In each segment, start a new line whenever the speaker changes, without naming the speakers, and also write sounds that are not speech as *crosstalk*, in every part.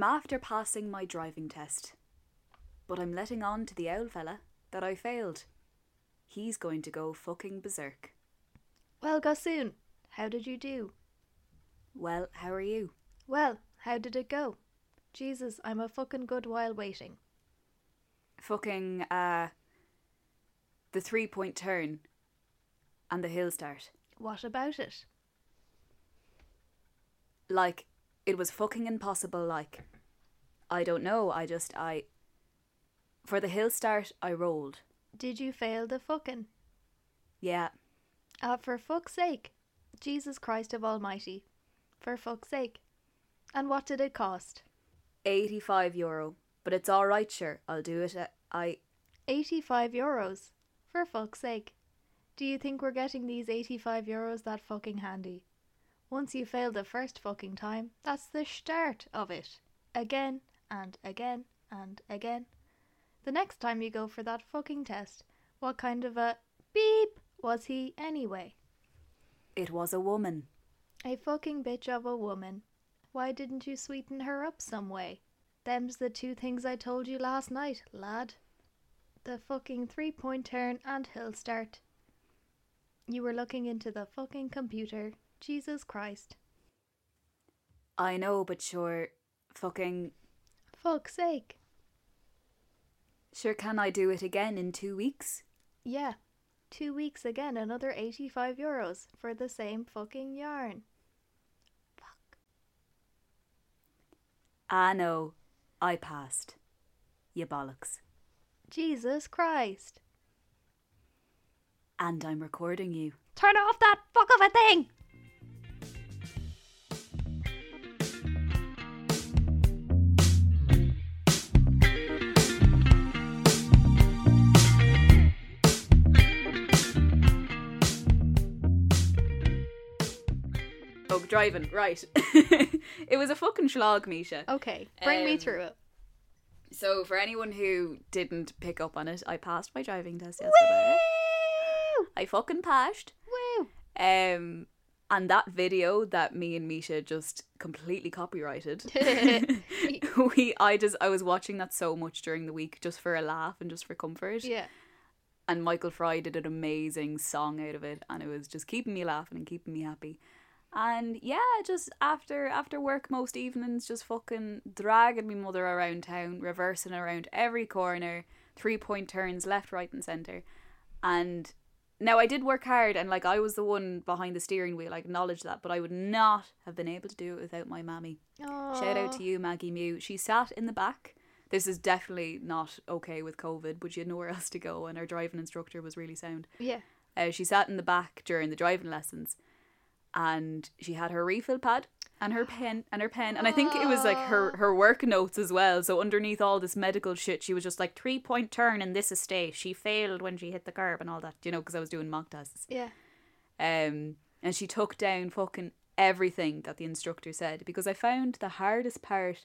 I'm after passing my driving test. But I'm letting on to the owl fella that I failed. He's going to go fucking berserk.
Well, Gossoon, how did you do?
Well, how are you?
Well, how did it go? Jesus, I'm a fucking good while waiting.
Fucking, uh, the three point turn and the hill start.
What about it?
Like, it was fucking impossible, like. I don't know, I just, I. For the hill start, I rolled.
Did you fail the fucking?
Yeah.
Ah, for fuck's sake. Jesus Christ of Almighty. For fuck's sake. And what did it cost?
85 euro. But it's alright, sure. I'll do it. At, I.
85 euros. For fuck's sake. Do you think we're getting these 85 euros that fucking handy? Once you fail the first fucking time, that's the start of it. Again and again and again. The next time you go for that fucking test, what kind of a beep was he anyway?
It was a woman.
A fucking bitch of a woman. Why didn't you sweeten her up some way? Them's the two things I told you last night, lad. The fucking three point turn and hill start. You were looking into the fucking computer. Jesus Christ.
I know, but sure. Fucking.
Fuck's sake.
Sure, can I do it again in two weeks?
Yeah. Two weeks again, another 85 euros for the same fucking yarn. Fuck.
Ah, no. I passed. You bollocks.
Jesus Christ.
And I'm recording you.
Turn off that fuck of a thing!
Driving, right. *laughs* it was a fucking slog, Misha.
Okay, bring me
Um,
through it.
So, for anyone who didn't pick up on it, I passed my driving test yesterday.
Woo!
I fucking passed.
Woo!
Um, and that video that me and Misha just completely copyrighted. *laughs* *laughs* we, I just, I was watching that so much during the week just for a laugh and just for comfort.
Yeah.
And Michael Fry did an amazing song out of it, and it was just keeping me laughing and keeping me happy. And yeah, just after after work most evenings, just fucking dragging me mother around town, reversing around every corner, three point turns left, right, and centre. And now I did work hard, and like I was the one behind the steering wheel. I acknowledge that, but I would not have been able to do it without my mammy. Shout out to you, Maggie Mew. She sat in the back. This is definitely not okay with COVID, but she had nowhere else to go, and our driving instructor was really sound.
Yeah.
Uh, she sat in the back during the driving lessons, and she had her refill pad and her pen and her pen, and I think it was like her her work notes as well. So underneath all this medical shit, she was just like three point turn in this estate. She failed when she hit the curb and all that, you know, because I was doing mock tests.
Yeah.
Um, and she took down fucking everything that the instructor said because I found the hardest part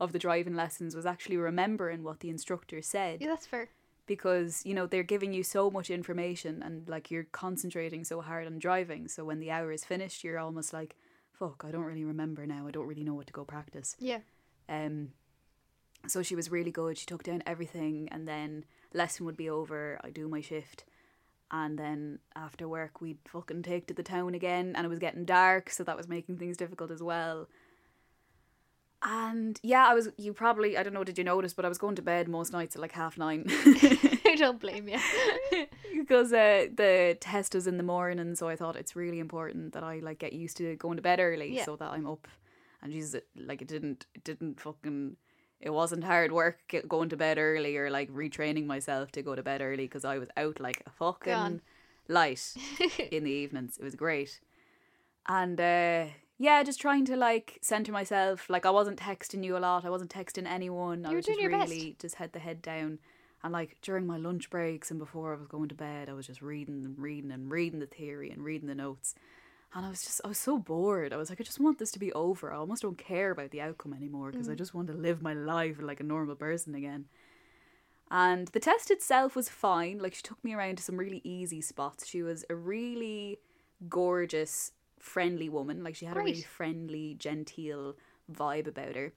of the driving lessons was actually remembering what the instructor said
Yeah, that's fair.
Because you know they're giving you so much information and like you're concentrating so hard on driving so when the hour is finished you're almost like fuck I don't really remember now. I don't really know what to go practice.
Yeah.
um so she was really good. She took down everything and then lesson would be over. I do my shift. And then after work we'd fucking take to the town again and it was getting dark so that was making things difficult as well and yeah I was you probably I don't know did you notice but I was going to bed most nights at like half nine. *laughs*
I don't blame you. *laughs*
because uh, the test was in the morning so I thought it's really important that I like get used to going to bed early
Yeah.
so that I'm up. And Jesus it, like it didn't it didn't fucking it wasn't hard work going to bed early or like retraining myself to go to bed early because I was out like a fucking light *laughs* in the evenings. It was great. And uh yeah just trying to like center myself like I wasn't texting you a lot I wasn't texting anyone I
You were
was just
your best.
really just had the head down and like during my lunch breaks and before I was going to bed, I was just reading and reading and reading the theory and reading the notes. And I was just, I was so bored. I was like, I just want this to be over. I almost don't care about the outcome anymore because I mm. just want to live my life like a normal person again. And the test itself was fine. Like, she took me around to some really easy spots. She was a really gorgeous, friendly woman. Like, she had a really friendly, genteel vibe about her.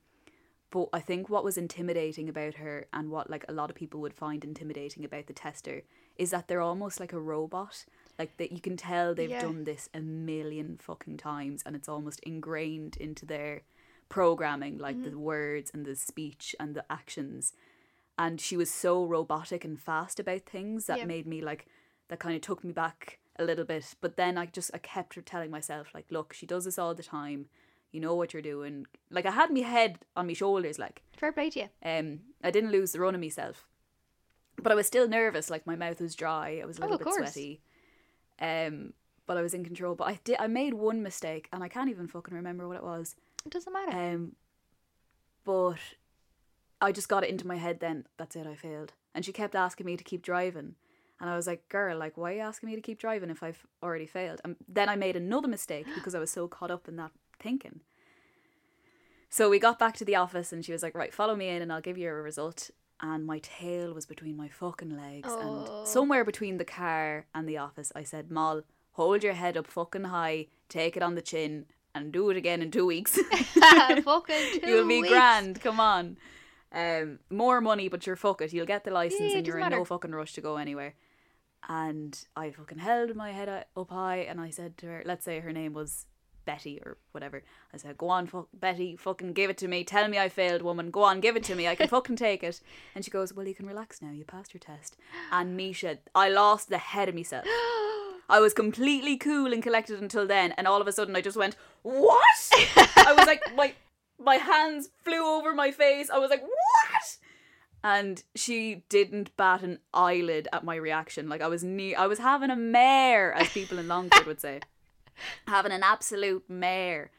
But I think what was intimidating about her and what like a lot of people would find intimidating about the tester is that they're almost like a robot. Like that you can tell they've
Yeah.
done this a million fucking times and it's almost ingrained into their programming, like the mm-hmm. words and the speech and the actions. And she was so robotic and fast about things that made me like that kind of took me back a little bit. But then I just I kept telling myself like, look, she does this all the time. You know what you're doing. Like I had my head on my shoulders, like
Fair play to you.
um, I didn't lose the run of myself, but I was still nervous. Like my mouth was dry. I was a
Oh,
little
of
bit
course.
sweaty. Um, but I was in control. But I did. I made one mistake, and I can't even fucking remember what it was.
It doesn't matter.
Um, but I just got it into my head. Then that's it. I failed, and she kept asking me to keep driving. And I was like, girl, like, why are you asking me to keep driving if I've already failed? And then I made another mistake *gasps* because I was so caught up in that thinking. So we got back to the office and she was like, right, follow me in and I'll give you a result. And my tail was between my fucking legs.
Oh.
And somewhere between the car and the office, I said, Moll, hold your head up fucking high, take it on the chin, and do it again in two weeks. *laughs* *laughs*
Fucking *laughs* two
You'll be
weeks.
grand. Come on. Um, more money, but you're fuck it. You'll get the license
Yeah,
and you're in
doesn't
no fucking rush to go anywhere. And I fucking held my head up- high and I said to her, let's say her name was Betty or whatever. I said, go on, fuck, Betty, fucking give it to me. Tell me I failed, woman. Go on, give it to me. I can fucking take it. And she goes, well, you can relax now. You passed your test. And Misha, I lost the head of myself. *gasps* I was completely cool and collected until then, and all of a sudden I just went, "What?" I was like, my my hands flew over my face. I was like, "What?" And she didn't bat an eyelid at my reaction. Like I was near, I was having a mare, as people in Longford would say, *laughs* having an absolute mare.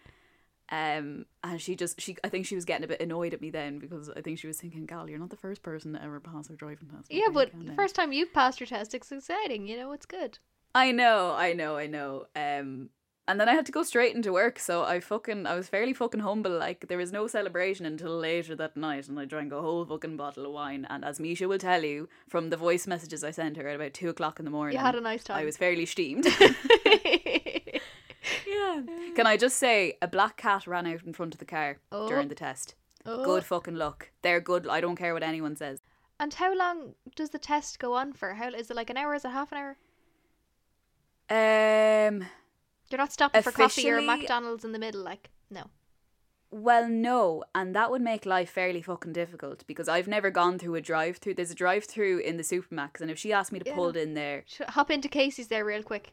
Um, and she just she I think she was getting a bit annoyed at me then because I think she was thinking, "Gal, you're not the first person to ever pass her driving test."
Yeah, but the first time you've passed your test, it's exciting. You know, it's good.
I know, I know, I know. Um, and then I had to go straight into work, so I fucking, I was fairly fucking humble. Like there was no celebration until later that night, and I drank a whole fucking bottle of wine. And as Misha will tell you from the voice messages I sent her at about two o'clock in the morning,
You had a nice time.
I was fairly steamed. *laughs* *laughs* yeah. Can I just say, a black cat ran out in front of the car
Oh.
during the test.
Oh.
Good fucking luck. They're good. I don't care what anyone says.
And how long does the test go on for? How is it like an hour? Is it half an hour?
Um.
You're not stopping for coffee or McDonald's in the middle, like no.
Well, no, and that would make life fairly fucking difficult because I've never gone through a drive-through. There's a drive-through in the Supermac's, and if she asked me to
Yeah.
pull it in there,
hop into Casey's there real quick.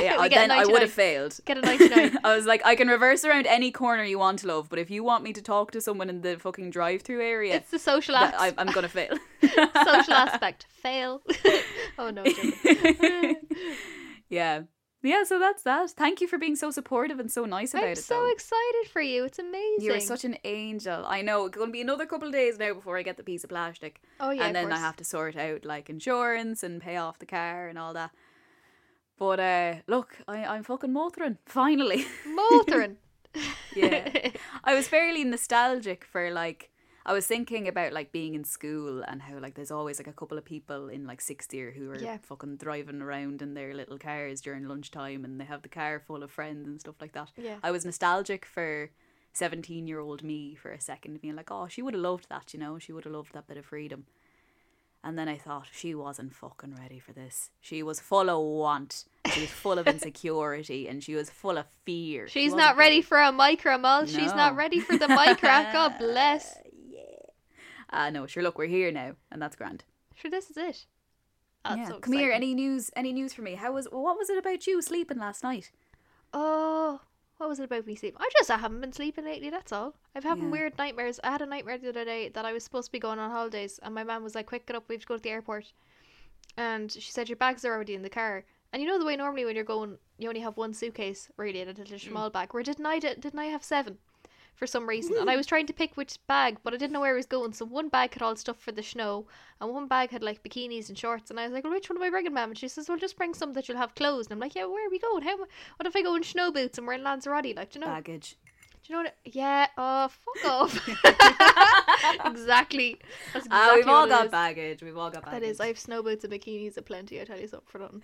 yeah, *laughs* I- then I would have failed.
Get a 99. *laughs*
I was like, I can reverse around any corner you want, to love, but if you want me to talk to someone in the fucking drive-through area,
It's the social aspect.
I, I'm gonna fail. *laughs*
social aspect. Fail. oh no.
yeah, yeah. So that's that. Thank you for being so supportive and so nice about it.
I'm so
though.
excited for you. It's amazing.
You're such an angel. I know. It's going to be another couple of days now before I get the piece of plastic.
Oh yeah.
and then I have to sort out like insurance and pay off the car and all that. But uh look, I, I'm fucking motoring, finally. *laughs*
Motoring.
yeah. I was fairly nostalgic for like I was thinking about like being in school and how like there's always like a couple of people in like sixth year who are
Yeah.
fucking driving around in their little cars during lunchtime and they have the car full of friends and stuff like that.
Yeah.
I was nostalgic for 17 year old me for a second, being like, oh, she would have loved that, you know, she would have loved that bit of freedom. And then I thought, she wasn't fucking ready for this. She was full of want, she was full of *laughs* insecurity, and she was full of fear.
She's
wasn't
not ready for a Micra mall. She's not ready for the Micra. God *laughs* bless.
Ah, no, sure. Look, we're here now, and that's grand.
Sure, this is it. Oh, it's
yeah.
so
Come here. Any news? Any news for me? How was? What was it about you sleeping last night?
Oh, what was it about me sleeping? I just I haven't been sleeping lately. That's all. I've having
Yeah.
weird nightmares. I had a nightmare the other day that I was supposed to be going on holidays, and my mum was like, "Quick, get up, we have to go to the airport." And she said, "Your bags are already in the car." And you know the way normally when you're going, you only have one suitcase really and a little small bag. Where didn't I? Didn't I have seven? For some reason, and I *laughs* was trying to pick which bag, but I didn't know where I was going. So one bag had all stuff for the snow, and one bag had like bikinis and shorts. And I was like, "Well, which one am I bringing, ma'am?" And she says, "Well, just bring some that you'll have clothes." And I'm like, "Yeah, where are we going? How? What if I go in snow boots and we're in Lanzarote? Like, do you know?
Baggage.
Do you know what? Yeah. Oh, fuck *laughs* off. *laughs* exactly. That's exactly
Ah, we've all got
is.
baggage. We've all got baggage.
That is. I have snow boots and bikinis aplenty. I tell you something for nothing.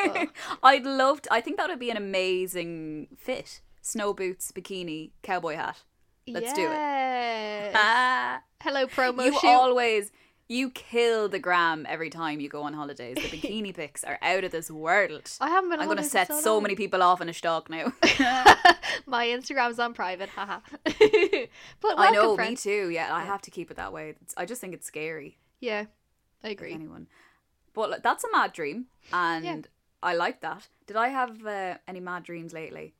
Oh.
I'd love. To, I think that would be an amazing fit. Snow boots, bikini, cowboy hat. Let's do it. Ah, *laughs*
Hello, promo
you
shoot.
always you kill the gram every time you go on holidays. The bikini pics are out of this world. *laughs*
I haven't been.
I'm
going
to set so,
long.
many people off in a stalk now. *laughs*
My Instagram's on private, haha. but welcome,
I know, me too. Yeah, I have to keep it that way. It's, I just think it's scary.
Yeah, I agree.
anyone. But that's a mad dream, and I like that. Did I have uh, any mad dreams lately?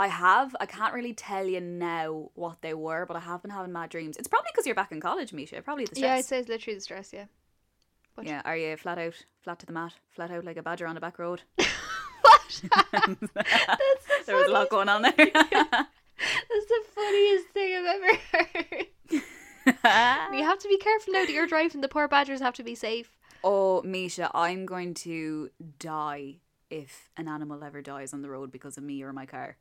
I have. I can't really tell you now what they were, but I have been having mad dreams. It's probably because you're back in college, Misha. Probably the stress.
Yeah, I'd say it's literally the stress. Yeah. But-
Yeah, are you flat out, flat to the mat, flat out like a badger on a back road? *laughs*
what? *laughs*
there was a lot going on there. *laughs*
That's the funniest thing I've ever heard. You have to be careful now that you're driving. The poor badgers have to be safe.
oh, Misha, I'm going to die if an animal ever dies on the road because of me or my car.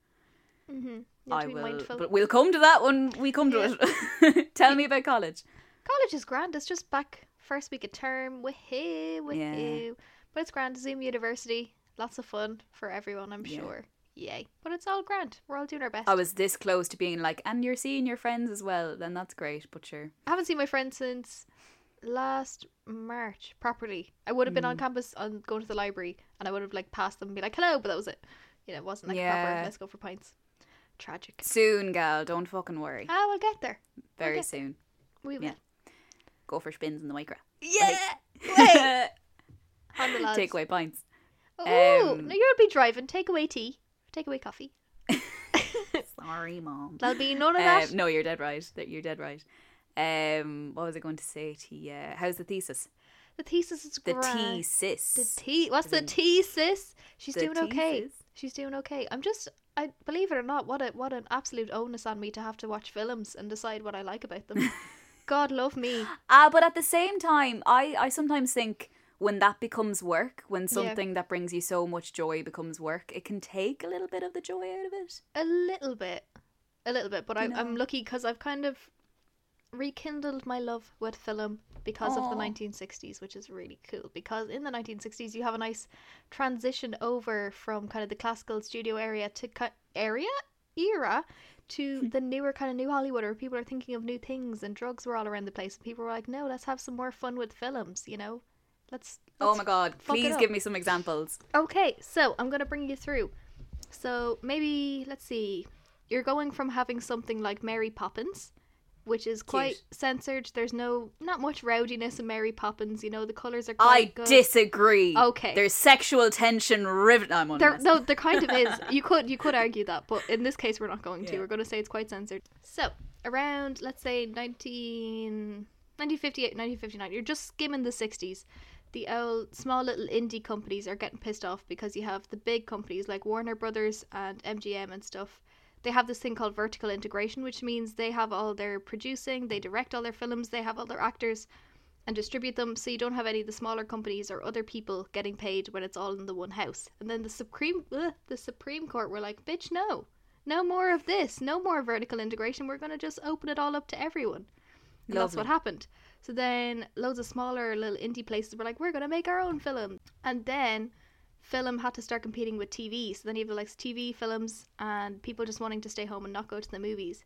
Mm-hmm. You
I
to be
will,
mindful.
but we'll come to that when we come to it. *laughs* Tell me *laughs* about college.
College is grand. It's just back first week of term. Woohoo, woohoo. But it's grand. Zoom University. Lots of fun for everyone, I'm
Yeah.
sure. Yay. But it's all grand. We're all doing our best.
I was this close to being like, and you're seeing your friends as well. Then that's great. But sure,
I haven't seen my friends since last March properly. I would have been on
Mm.
campus on going to the library and I would have like passed them and be like, hello, but that was it. You know, it wasn't like a proper let's go for pints. Tragic.
soon, gal. Don't fucking worry.
Ah, we'll get there.
Very
get
soon.
We will.
Yeah. Go for spins in the Micra.
Yeah. Wait. *laughs* On the lads.
Take away pints.
Oh,
Um,
no, you'll be driving. Take away tea. Take away coffee. *laughs* *laughs*
Sorry, mom.
There'll be none of that.
Um, no, you're dead right. That you're dead right. Um, what was I going to say to you? How's the thesis?
the thesis is
The
grand.
thesis.
The tea. What's the
in
tea, sis? She's
the
doing okay. She's doing okay. I'm just. I believe it or not, what a what an absolute onus on me to have to watch films and decide what I like about them. *laughs* God love me.
Ah, but at the same time, I I sometimes think when that becomes work, when something that brings you so much joy becomes work, it can take a little bit of the joy out of it.
A little bit, a little bit, but I, I'm lucky because I've kind of rekindled my love with film because of the 1960s, which is really cool. Because in the 1960s, you have a nice transition over from kind of the classical studio area to ki- area era to hmm. the newer kind of new Hollywood, where people are thinking of new things and drugs were all around the place. And people were like, "No, let's have some more fun with films," you know. Let's.
Oh
let's
my god, please give me some examples.
Okay, so I'm gonna bring you through. So maybe let's see. You're going from having something like Mary Poppins, which is quite
Cute.
censored. There's no not much rowdiness in Mary Poppins. You know the colors are
I
good.
disagree.
Okay.
There's sexual tension rivet. I'm on
There, no, there *laughs* kind of is. You could you could argue that, but in this case, we're not going to.
Yeah.
We're going to say it's quite censored. So around let's say 19, 1958, 1959, you're just skimming the 60s. The old small little indie companies are getting pissed off because you have the big companies like Warner Brothers and MGM and stuff. They have this thing called vertical integration, which means they have all their producing, they direct all their films, they have all their actors, and distribute them so you don't have any of the smaller companies or other people getting paid when it's all in the one house. And then the Supreme ugh, the Supreme Court were like, "Bitch, no. No more of this. No more vertical integration. We're going to just open it all up to everyone." And that's what happened. So then loads of smaller little indie places were like, "We're going to make our own film." And then film had to start competing with TV. So then you have the likes of TV films and people just wanting to stay home and not go to the movies.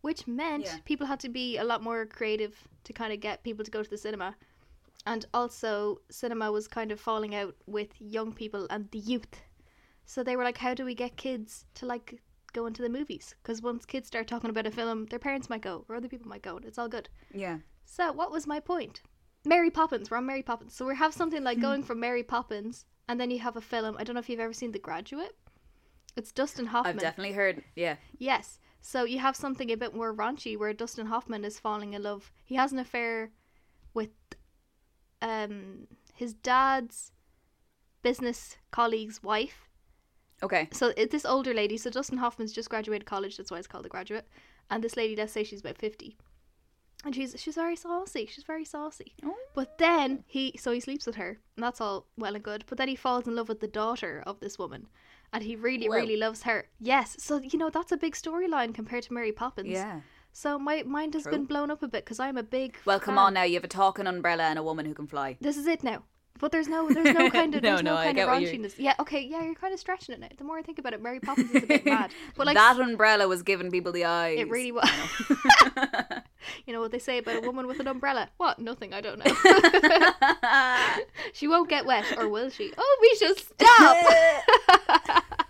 Which meant
Yeah.
people had to be a lot more creative to kind of get people to go to the cinema. And also, cinema was kind of falling out with young people and the youth. So they were like, how do we get kids to like go into the movies? Because once kids start talking about a film, their parents might go or other people might go, and it's all good.
Yeah.
So, what was my point? Mary Poppins. We're on Mary Poppins. So, we have something like *laughs* going from Mary Poppins, and then you have a film. I don't know if you've ever seen The Graduate. It's Dustin Hoffman.
I've definitely heard. Yeah.
Yes. So, you have something a bit more raunchy where Dustin Hoffman is falling in love. He has an affair with um his dad's business colleague's wife.
Okay.
So it, this older lady, so Dustin Hoffman's just graduated college, that's why it's called The Graduate. And this lady, let's say she's about 50. And she's she's very saucy. She's very saucy.
Oh.
But then he so he sleeps with her, and that's all well and good. But then he falls in love with the daughter of this woman, and he really really loves her. Yes, so you know that's a big storyline compared to Mary Poppins.
Yeah.
So my mind has
True.
been blown up a bit because I'm a big.
Well, come on now. You have a talking umbrella and a woman who can fly.
This is it now. But there's no, there's no *laughs* kind of,
No,
there's no,
no,
kind of raunchiness. Yeah, okay, yeah, you're kind of stretching it now. The more I think about it, Mary Poppins is a bit *laughs* mad. But like,
that umbrella was giving people the eyes.
it really was. *laughs* *laughs* you know what they say about a woman with an umbrella? What? Nothing. I don't know. *laughs* she won't get wet, or will she? Oh, we should stop. *laughs*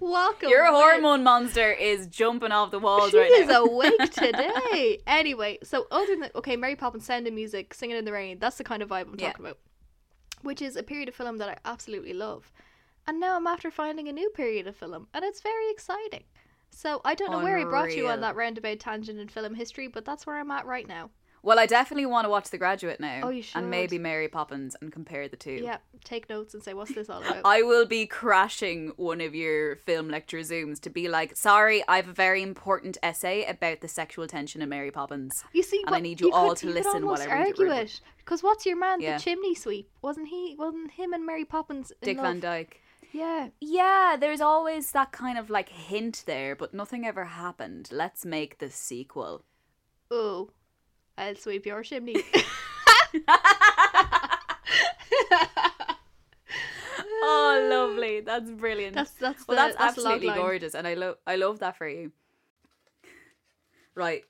Walk
Your hormone monster is jumping off the walls
She
right
is awake today. Anyway, so other than okay, Mary Poppins, Sound of Music, Singing in the Rain. That's the kind of vibe I'm
Yeah.
talking about. Which is a period of film that I absolutely love, and now I'm after finding a new period of film, and it's very exciting. So I don't know where he brought you on that roundabout tangent in film history, but that's where I'm at right now.
Well, I definitely want to watch The Graduate now.
Oh, you should.
And maybe Mary Poppins and compare the two.
Yeah, take notes and say what's this all about. *laughs*
I will be crashing one of your film lecture Zooms to be like, sorry, I have a very important essay about the sexual tension in Mary Poppins.
You see,
And I need you all
could,
to
you
listen while I read
argue it because what's your man,
Yeah.
the chimney sweep? Wasn't he? Wasn't him and Mary Poppins? In
Dick
love?
Van Dyke.
Yeah.
Yeah, there's always that kind of like hint there, but nothing ever happened. Let's make the sequel.
Oh, I'll sweep your chimney. *laughs*
Oh, lovely. That's brilliant.
That's that's
well,
the,
that's,
that's
absolutely gorgeous, and I love I love that for you. Right,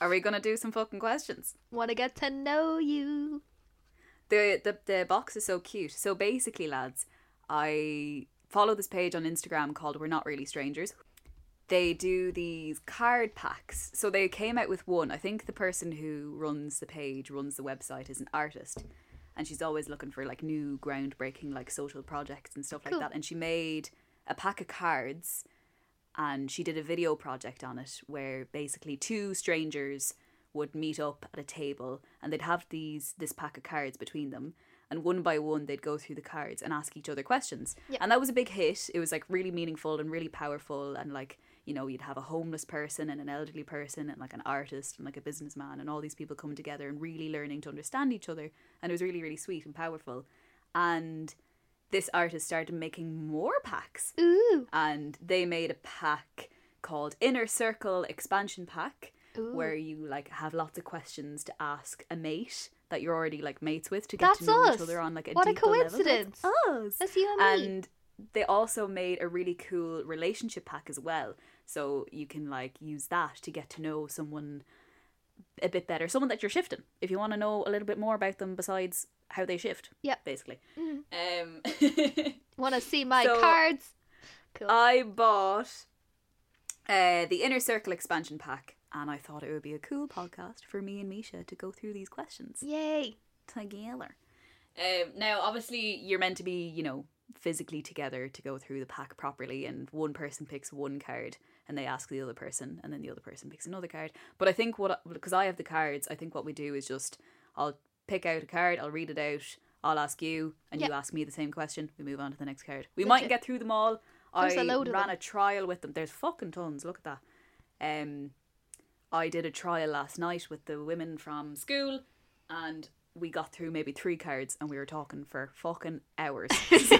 are we gonna do some fucking questions?
Want to get to know you.
the the the box is so cute. So basically, lads, I follow this page on Instagram called We're Not Really Strangers. They do these card packs. So they came out with one. I think the person who runs the page, runs the website, is an artist. And she's always looking for like new groundbreaking like social projects and stuff like that. And she made a pack of cards and she did a video project on it where basically two strangers would meet up at a table and they'd have these this pack of cards between them and one by one they'd go through the cards and ask each other questions
Yeah.
and that was a big hit it was like really meaningful and really powerful and like you know you'd have a homeless person and an elderly person and like an artist and like a businessman and all these people coming together and really learning to understand each other and it was really really sweet and powerful and this artist started making more packs
Ooh.
and they made a pack called Inner Circle Expansion Pack
Ooh.
where you like have lots of questions to ask a mate that you're already like mates with to get
That's
to know
us.
each other on like a
What a
deeper level.
coincidence.
That's us.
That's you and me.
And they also made a really cool relationship pack as well. So you can like use that to get to know someone a bit better. Someone that you're shifting. If you want to know a little bit more about them besides how they shift.
Yep.
Basically.
Mhm.
Um *laughs*
Want to see my
So-
cards? Cool.
I bought uh, the Inner Circle expansion pack, and I thought it would be a cool podcast for me and Misha to go through these questions
Yay.
together. Um, now, obviously, you're meant to be, you know, physically together to go through the pack properly, and one person picks one card and they ask the other person, and then the other person picks another card. But I think what, because I have the cards, I think what we do is just I'll pick out a card, I'll read it out, I'll ask you, and you ask me the same question. We move on to the next card. We might get through them all.
There's a
I
load
ran
them.
a trial with them. There's fucking tons. Look at that. Um, I did a trial last night with the women from school, and we got through maybe three cards, and we were talking for fucking hours. *laughs* so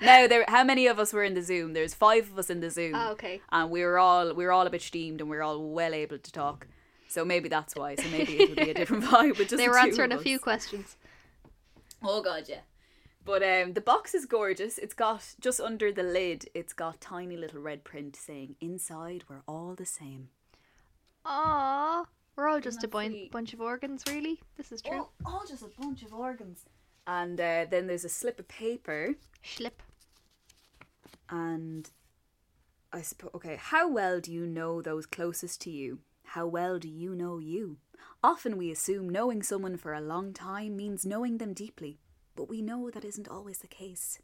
now, there, how many of us were in the Zoom? There's five of us in the Zoom,
Ah, okay.
and we were all we were all a bit steamed, and we were all well able to talk. So maybe that's why. So maybe it would be a different *laughs* vibe with just
They were answering a few questions.
Oh god, yeah. But um, the box is gorgeous. It's got just under the lid. It's got tiny little red print saying "Inside, we're all the same."
Aww. We're all just a bunch of organs, really. This is true.
All, all just a bunch of organs. And uh, then there's a slip of paper,
Slip.
and I suppose. Okay, how well do you know those closest to you? How well do you know you? Often we assume knowing someone for a long time means knowing them deeply, but we know that isn't always the case.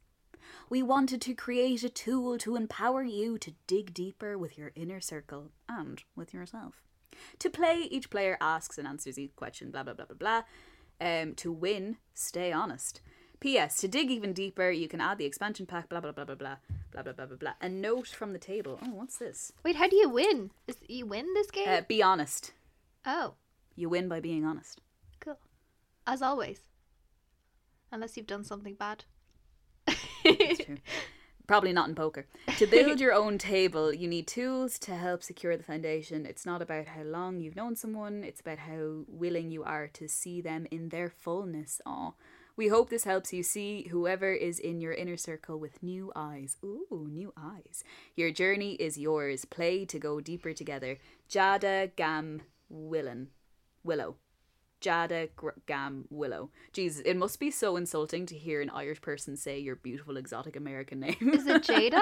We wanted to create a tool to empower you to dig deeper with your inner circle and with yourself. To play, each player asks and answers each question, blah, blah, blah, blah, blah. Um, to win, stay honest. P.S. To dig even deeper, you can add the expansion pack, blah, blah, blah, blah, blah, blah, blah, blah, blah, blah. A note from the table. Oh, what's this?
Wait, how do you win? Is you win this game?
Uh, be honest.
oh,
You win by being honest.
cool. As always. Unless you've done something bad.
That's true. Probably not in poker. To build your own table, you need tools to help secure the foundation. It's not about how long you've known someone, it's about how willing you are to see them in their fullness. Aw. We hope this helps you see whoever is in your inner circle with new eyes. Ooh, new eyes. Your journey is yours. Play to go deeper together. Jada Gam Willen. Willow. Jada Gam Willow. Jesus, it must be so insulting to hear an Irish person say your beautiful exotic American name.
Is it *laughs* Jada?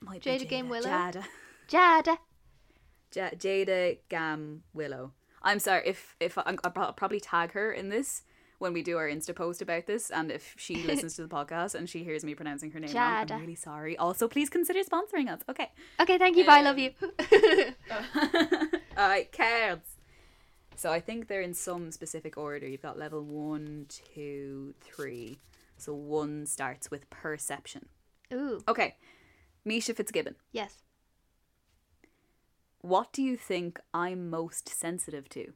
Be
Jada Gam Willow?
Jada.
Jada.
Ja- Jada Gam Willow. I'm sorry if if I'm, I'll probably tag her in this when we do our Insta post about this, and if she *laughs* listens to the podcast and she hears me pronouncing her name wrong, I'm really sorry. Also, please consider sponsoring us. Okay.
Okay, thank you. Bye. Love you. *laughs*
Alright, cards. So I think they're in some specific order. You've got level one, two, three. So one starts with perception.
Ooh.
Okay, Misha Fitzgibbon.
Yes.
What do you think I'm most sensitive to?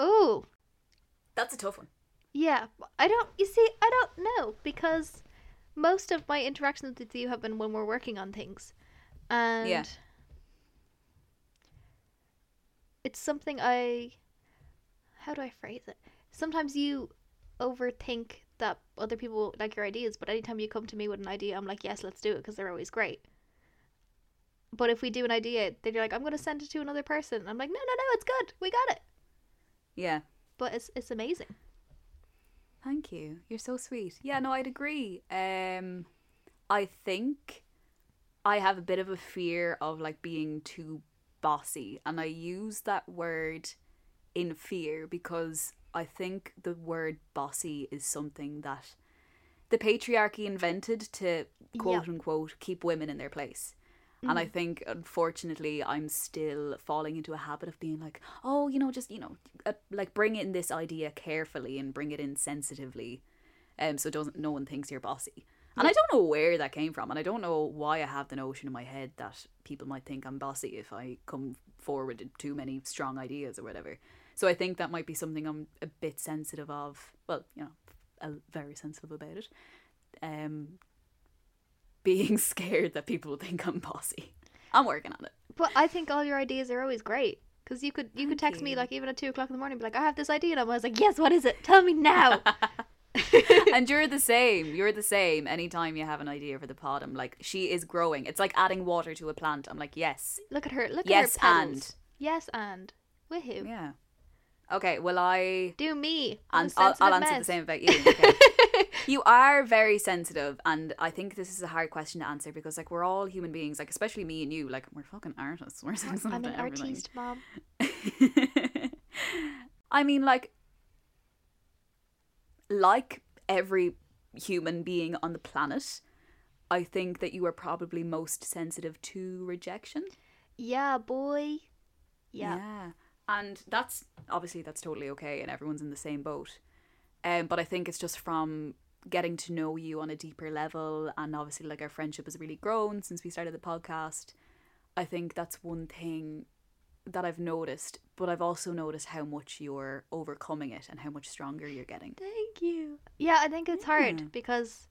Ooh.
That's a tough one.
Yeah. I don't. You see, I don't know because most of my interactions with you have been when we're working on things, and
Yeah.
It's something I. How do I phrase it? Sometimes you overthink that other people like your ideas, but anytime you come to me with an idea, I'm like, yes, let's do it because they're always great. But if we do an idea, then you're like, I'm going to send it to another person. I'm like, no, no, no, it's good. We got it.
Yeah.
But it's it's amazing.
Thank you. You're so sweet. Yeah, no, I'd agree. Um I think I have a bit of a fear of like being too bossy and I use that word in fear because I think the word bossy is something that the patriarchy invented to quote unquote keep women in their place. And I think, unfortunately, I'm still falling into a habit of being like, oh, you know, just, you know, uh, like bring in this idea carefully and bring it in sensitively um, so doesn't no one thinks you're bossy. And I don't know where that came from, and I don't know why I have the notion in my head that people might think I'm bossy if I come forward with too many strong ideas or whatever. So I think that might be something I'm a bit sensitive of. Well, you know, very sensitive about it. Um, *laughs* being scared that people will think I'm bossy. I'm working on it.
But I think all your ideas are always great. Because you could you could
Thank
text me like even at two o'clock in the morning, and be like, I have this idea, and I was like, Yes, what is it? Tell me now. *laughs* *laughs*
and you're the same. You're the same. Anytime you have an idea for the pod, I'm like, she is growing. It's like adding water to a plant. I'm like, yes,
Look at her. Look
Yes,
at her Yes,
and.
yes and woohoo.
yeah. Okay, well I
Do me.
And I'll, I'll answer the same about you. *laughs* Okay. you are very sensitive, and I think this is a hard question to answer because like we're all human beings. Like especially me and you, like we're fucking artists. *laughs* We're sensitive
I'm an artiste, mom.
I mean, like, like every human being on the planet, I think that you are probably most sensitive to rejection.
Yeah, boy. Yeah. yeah.
And that's obviously that's totally okay, and everyone's in the same boat. Um, but I think it's just from getting to know you on a deeper level, and obviously, like our friendship has really grown since we started the podcast. I think that's one thing that I've noticed, but I've also noticed how much you're overcoming it and how much stronger you're getting.
Thank you. Yeah, I think it's
Yeah.
hard because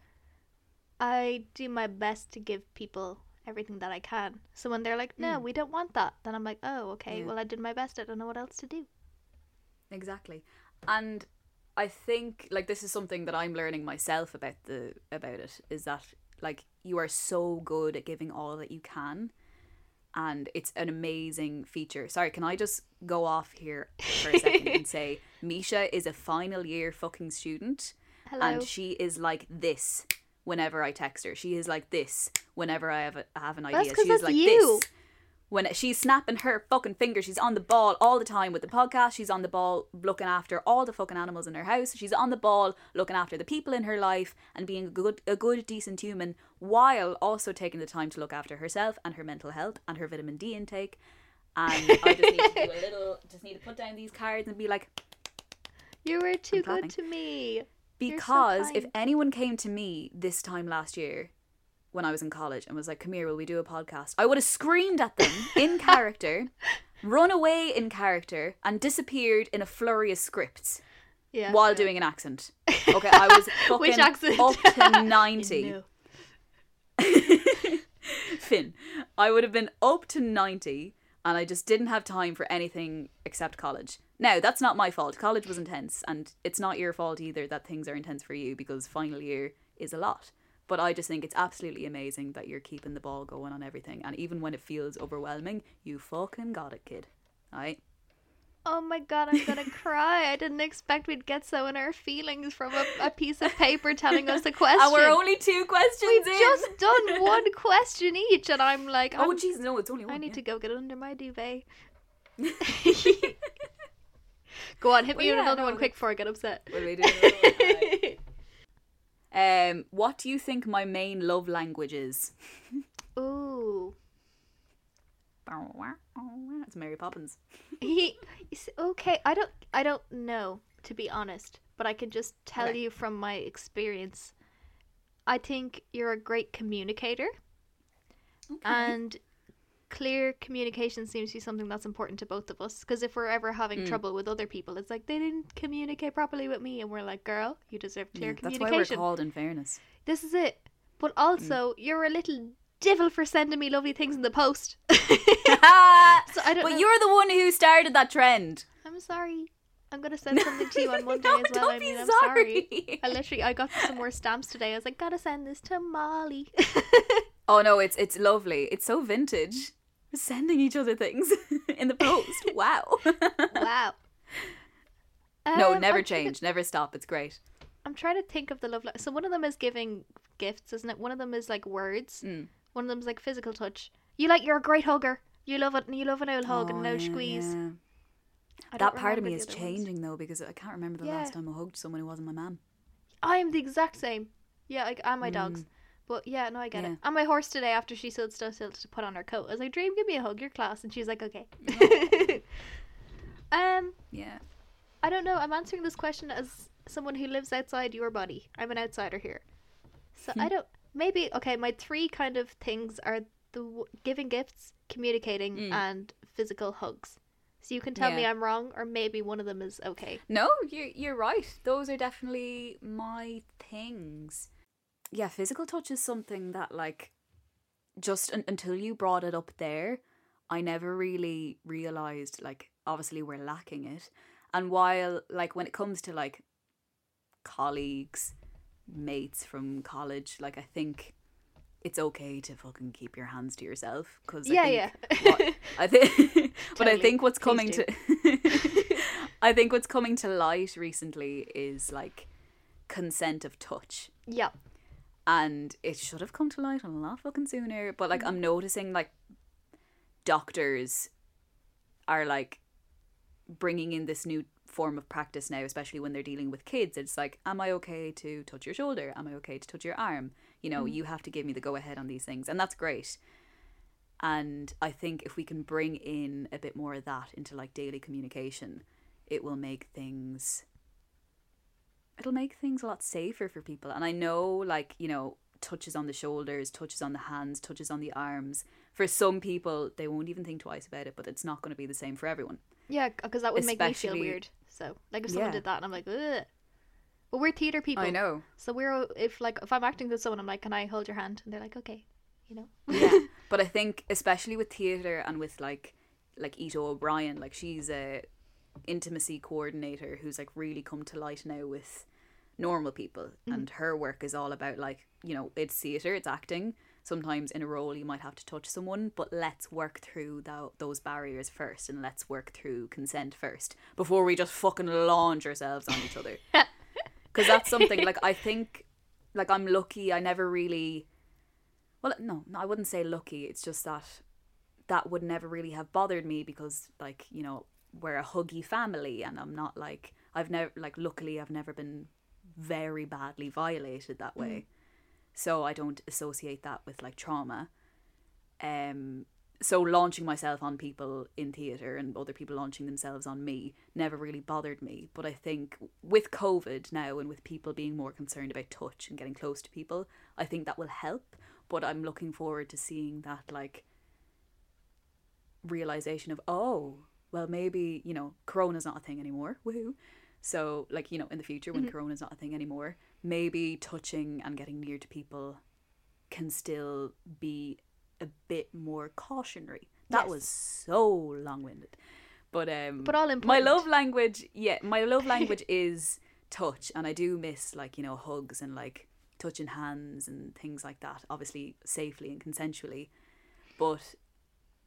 I do my best to give people everything that I can. So when they're like, "No,
Mm.
we don't want that," then I'm like, "Oh, okay.
Yeah.
Well, I did my best. I don't know what else to do."
Exactly. And I think like this is something that I'm learning myself about the about it is that like you are so good at giving all that you can and it's an amazing feature. Sorry, can I just go off here for a second and *laughs* say Misha is a final year fucking student
Hello.
and she is like this whenever I text her. She is like this whenever I have a, have an idea. She is like
you.
this when she's snapping her fucking fingers. She's on the ball all the time with the podcast. She's on the ball looking after all the fucking animals in her house. She's on the ball looking after the people in her life and being a good, a good, decent human while also taking the time to look after herself and her mental health and her vitamin D intake. And I just need to do a *laughs* little, just need to put down these cards and be like,
you were too good to me. You're so
because if anyone came to me this time last year when I was in college and was like, Come here, will we do a podcast? I would have screamed at them in *laughs* character, run away in character, and disappeared in a flurry of scripts
Yeah.
while
yeah.
doing an accent. *laughs* Okay, I was fucking
Which accent?
up to *laughs*
You
90.
know.
Finn, I would have been up to 90 and I just didn't have time for anything except college. Now, that's not my fault. College was intense, and it's not your fault either that things are intense for you because final year is a lot. But I just think it's absolutely amazing that you're keeping the ball going on everything, and even when it feels overwhelming, you fucking got it, kid. Alright?
Oh my god, I'm gonna cry. I didn't expect we'd get so in our feelings from a, a piece of paper telling us a question. *laughs*
And we're only two questions
We've
in.
just done *laughs* one question each, and I'm like,
Oh,
I'm-
jeez, no, it's only one.
I need
yeah.
to go get it under my duvet. *laughs* Go on, hit me
Well,
with
yeah,
another
no,
one quick before I get upset.
Will we do another one? Alright. Um, what do you think my main love language is?
Ooh.
It's Mary Poppins. *laughs*
He, okay, I don't I don't know to be honest, but I can just tell
Okay.
you from my experience. I think you're a great communicator and clear communication seems to be something that's important to both of us because if we're ever having
Mm.
trouble with other people it's like they didn't communicate properly with me and we're like girl you deserve clear
Yeah, that's why we're
communication
called in fairness.
this is it but
Mm.
also you're a little devil for sending me lovely things in the post *laughs* so i don't
but
know
you're the one who started that trend.
i'm sorry i'm gonna *laughs* send something to you on monday
no,
as well i mean i'm
sorry.
sorry i literally i got some more stamps today i was like gotta send this to molly *laughs*
oh no, it's it's lovely. It's so vintage. Sending each other things *laughs* in the post. *laughs* Wow.
wow *laughs*
no,
Um,
never
I'm to-
change. Never stop. It's great.
I'm trying to think of the love. Li- so one of them is giving gifts, isn't it? One of them is like words.
Mm.
One of them is like physical touch. You like you're a great hugger. You love it. You love an old hug and an
Oh,
old
yeah,
squeeze.
yeah. That part of me is
other ones.
changing though because I can't remember the
Yeah.
last time I hugged someone who wasn't my man.
I am the exact same. Yeah, like and my dogs. But yeah, no, I get.
Yeah.
it. And my horse today, after she stood still, still to put on her coat, I was like, "Dream, give me a hug. You're class." And she's like, "Okay." *laughs* um,
Yeah.
I don't know. I'm answering this question as someone who lives outside your body. I'm an outsider here. So
Hmm.
I don't. Maybe okay. My three kind of things are the w- giving gifts, communicating,
Mm.
and physical hugs. So you can tell me I'm wrong, or maybe one of them is okay.
No, you're you're right. Those are definitely my things. Yeah, physical touch is something that like just un- until you brought it up there, I never really realized like obviously we're lacking it. And while like when it comes to like colleagues, mates from college, like I think it's okay to fucking keep your hands to yourself because
yeah,
I think
yeah.
what- I think, *laughs* *laughs* but I think what's coming to, *laughs* I think what's coming to light recently is like consent of touch,
yeah.
And it should have come to light a lot fucking sooner. But like I'm mm. noticing like doctors are like bringing in this new form of practice now, especially when they're dealing with kids. It's like, am I okay to touch your shoulder? Am I okay to touch your arm? You know, mm. you have to give me the go ahead on these things, and that's great. And I think if we can bring in a bit more of that into like daily communication, it will make things it'll make things a lot safer for people. And I know like, you know, touches on the shoulders, touches on the hands, touches on the arms. For some people, they won't even think twice about it, but it's not going to be the same for everyone.
Yeah, because that would make me feel weird. So, like, if someone
Yeah.
did that, and I'm like, ugh. But we're theater people.
I know.
So we're if like if I'm acting with someone, I'm like, can I hold your hand? And they're like, okay, you know.
yeah *laughs* but i think especially with theater and with like like Ita O'Brien like she's a intimacy coordinator who's like really come to light now with normal people. Mm-hmm. And her work is all about like you know it's theater it's acting. Sometimes in a role you might have to touch someone but let's work through tho- those barriers first and let's work through consent first before we just fucking launch ourselves on each other. *laughs* Because that's something like i think like i'm lucky. I never really well no, no i wouldn't say lucky. It's just that that would never really have bothered me because like you know we're a huggy family and i'm not like i've never like luckily i've never been very badly violated that way. So i don't associate that with like trauma. Um so launching myself on people in theater and other people launching themselves on me never really bothered me. But i think with covid now and with people being more concerned about touch and getting close to people i think that will help. But i'm looking forward to seeing that like realization of oh well maybe you know corona's not a thing anymore *laughs* woohoo so like you know in the future when corona's not a thing anymore maybe touching and getting near to people can still be a bit more cautionary That
Yes.
was so long-winded. But um
But all important.
my love language, yeah, my love *laughs* language is touch and I do miss like, you know, hugs and like touching hands and things like that, obviously safely and consensually. But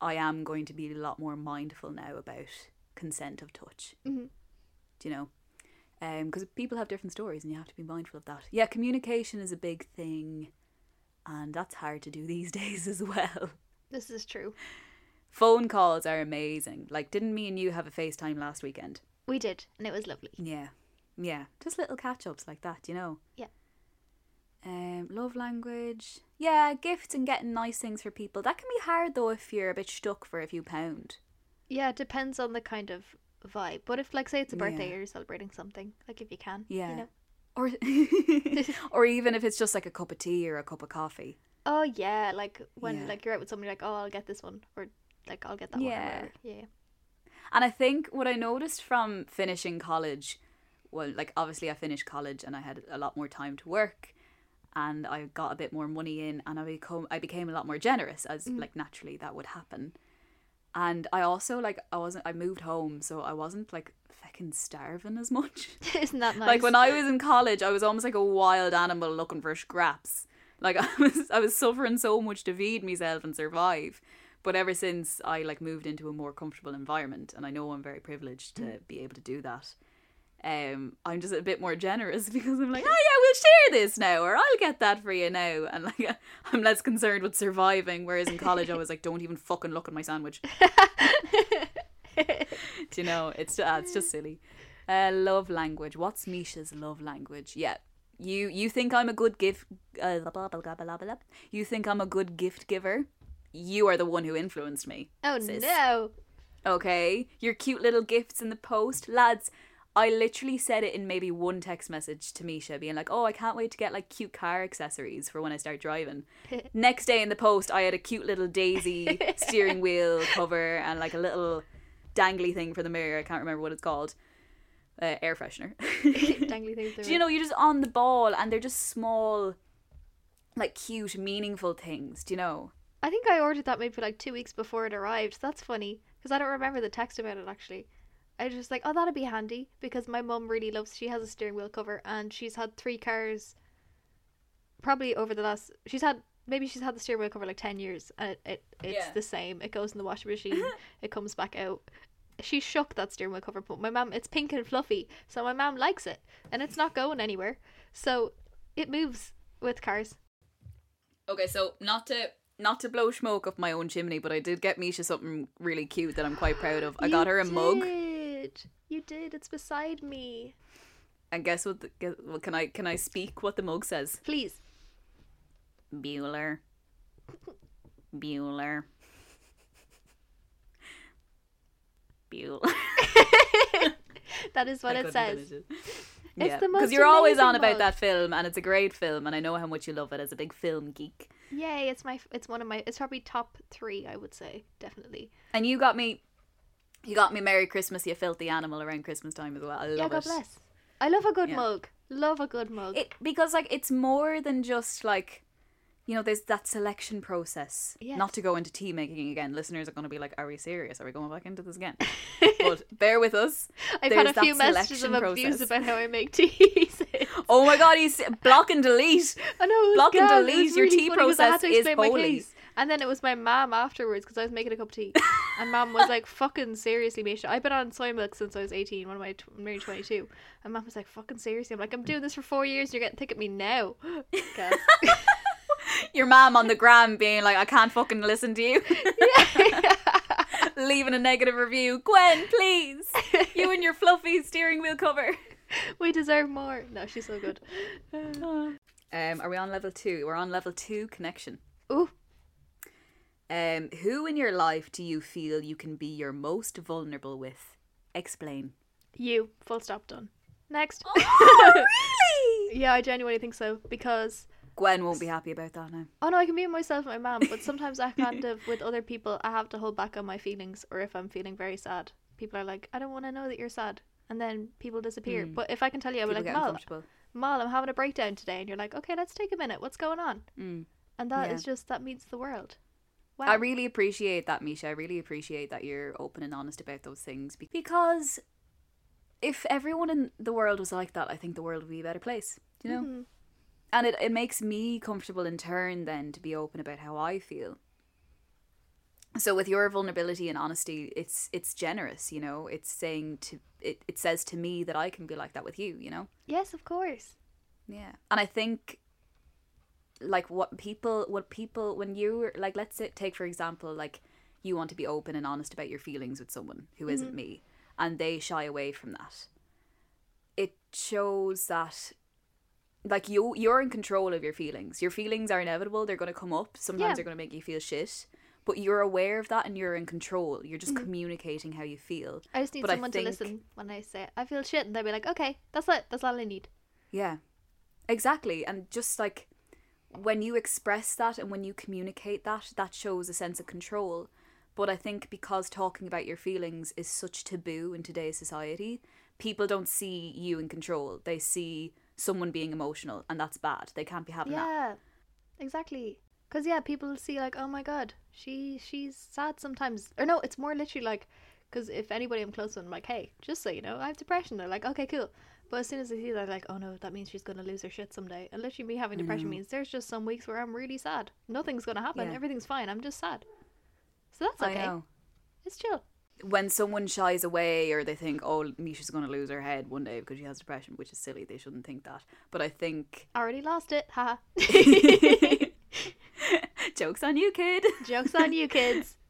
I am going to be a lot more mindful now about consent of touch.
Mhm.
Do you know? Because people have different stories and you have to be mindful of that. Yeah, communication is a big thing and that's hard to do *laughs* these days as well.
This is true.
Phone calls are amazing. Like, didn't me and you have a FaceTime last weekend?
We did, and it was lovely.
Yeah. Yeah. Just little catch ups like that, you know?
Yeah.
Um, love language. Yeah, gifts and getting nice things for people. That can be hard though if you're a bit stuck for a few pound.
Yeah, it depends on the kind of vibe. But if, like, say it's a birthday
Yeah.
or you're celebrating something, like if you can,
Yeah.
you know.
Or *laughs* *laughs* or even if it's just like a cup of tea or a cup of coffee.
Oh yeah, like when
Yeah.
like you're out with somebody, like oh I'll get this one, or like I'll get that
Yeah.
one. Whatever. Yeah.
And I think what I noticed from finishing college, well, like obviously I finished college and I had a lot more time to work, and I got a bit more money in, and I become I became a lot more generous as mm. like naturally that would happen. And I also like I wasn't I moved home, so I wasn't like fucking starving as much. *laughs*
Isn't that nice?
Like when I was in college, I was almost like a wild animal looking for scraps. Like *laughs* I was, I was suffering so much to feed myself and survive. But ever since I like moved into a more comfortable environment, and I know I'm very privileged to mm. be able to do that, um, I'm just a bit more generous *laughs* because I'm like, oh yeah, we'll share this now, or I'll get that for you now, and like *laughs* I'm less concerned with surviving. Whereas in college, I was like, don't even fucking look at my sandwich. *laughs* Do you know? It's uh, it's just silly. Uh, love language. What's Misha's love language? Yeah, you you think I'm a good gift? Uh, blah, blah, blah. You think I'm a good gift giver? You are the one who influenced me.
oh
sis.
no.
Okay, your cute little gifts in the post, lads. I literally said it in maybe one text message to Misha, being like, "Oh, I can't wait to get like cute car accessories for when I start driving." *laughs* Next day in the post, I had a cute little daisy *laughs* steering wheel cover and like a little dangly thing for the mirror. I can't remember what it's called. Uh, air freshener. *laughs*
Dangly things.
Do you know you're just on the ball and they're just small, like cute, meaningful things. Do you know?
I think I ordered that maybe like two weeks before it arrived. That's funny because I don't remember the text about it actually. I was just like, oh, that'd be handy because my mum really loves. She has a steering wheel cover and she's had three cars. Probably over the last, she's had maybe she's had the steering wheel cover like ten years and it, it it's
Yeah.
the same. It goes in the washing machine. *laughs* it comes back out. She shook that steering wheel cover, but my mum, it's pink and fluffy, so my mum likes it, and it's not going anywhere. So it moves with cars.
Okay, so not to not to blow smoke up my own chimney, but I did get Misha something really cute that I'm quite proud of. I got her a mug,
did. You did. It's beside me.
and guess what? The, guess, well, can I can I speak what the mug says?
Please.
Bueller, Bueller, Bueller. *laughs*
That is what
I
it says.
it.
It's
yeah, because you're always on
amazing
about that film, and it's a great film, and I know how much you love it as a big film geek.
Yay! It's my. It's one of my. It's probably top three. I would say definitely.
And you got me, you got me Merry Christmas, you filthy animal, around Christmas time as well. I love
yeah.
it.
God bless. I love a good
Yeah.
mug. Love a good mug.
It because like it's more than just like you know, there's that selection process.
Yes.
Not to go into tea making again. Listeners are going to be like, "Are we serious? Are we going back into this again?" *laughs* but bear with us.
I've
there's
had a few messages of
selection
abuse about how I make teas. *laughs*
Oh my god, he's block and delete. *laughs*
I know. It
Block and delete. Your
really
tea
funny 'cause I had
process is holy.
And then it was my mom afterwards because I was making a cup of tea. And mom was like, fucking seriously, Misha. I've been on soy milk since I was 18. When am I? Tw- I'm nearly 22. And mom was like, fucking seriously. I'm like, I'm doing this for four years you're getting thick at me now. *laughs*
Your mom on the gram being like, "I can't fucking listen to you." *laughs* Leaving a negative review. Gwen, please. You and your fluffy steering wheel cover. *laughs*
we deserve more. No, she's so good.
Um, are we on level two? We're on level two connection.
Ooh.
Um, who in your life do you feel you can be your most vulnerable with? Explain.
You. Full stop. Done. Next.
Oh, *laughs* really?
yeah, I genuinely think so because
Gwen won't be happy about that now.
oh no, I can be myself and my mom, but sometimes I kind *laughs* of with other people I have to hold back on my feelings, or if I'm feeling very sad, people are like, I don't want to know that you're sad, and then people disappear.
Mm.
But if I can tell you, I'm like, Mal. Mal, I'm having a breakdown today, and you're like, okay, let's take a minute. What's going on?
Mm.
And that is
Yeah.
just that means the world. Wow.
I really appreciate that, Misha. I really appreciate that you're open and honest about those things because if everyone in the world was like that, I think the world would be a better place. You know,
Mhm.
and it it makes me comfortable in turn then to be open about how I feel. So with your vulnerability and honesty, it's it's generous. You know, it's saying to it. It says to me that I can be like that with you. You know.
Yes, of course.
Yeah. And I think like what people what people when you like let's say, take for example like you want to be open and honest about your feelings with someone who not mm-hmm. me and they shy away from that. It shows that like you you're in control of your feelings. Your feelings are inevitable. They're going to come up. Sometimes
Yeah.
they're going to make you feel shit. But you're aware of that and you're in control. You're just mm-hmm. communicating how you feel.
I just need
But
someone
think-
to listen when I say I feel shit, and they'll be like, "Okay, that's it. That's all I need."
Yeah, exactly. And just like when you express that and when you communicate that, that shows a sense of control. But I think because talking about your feelings is such taboo in today's society, people don't see you in control. They see someone being emotional, and that's bad. They can't be having that.
Yeah, exactly. Cause yeah, people see like, "Oh my god, she she's sad sometimes." Or no, it's more literally like, because if anybody I'm close to, I'm like, "Hey, just so you know, I have depression." They're like, "Okay, cool." But as soon as they see that, like, "Oh no, that means she's gonna lose her shit someday." And literally, me having depression means there's just some weeks where I'm really sad. Nothing's gonna happen.
Yeah.
Everything's fine. I'm just sad. So that's
I
okay.
know.
It's chill.
When someone shies away or they think, oh, Misha's going to lose her head one day because she has depression, which is silly. They shouldn't think that. But I think.
Already lost it. Haha. *laughs*
Joke's on you, kid.
Jokes on you, kids. *laughs*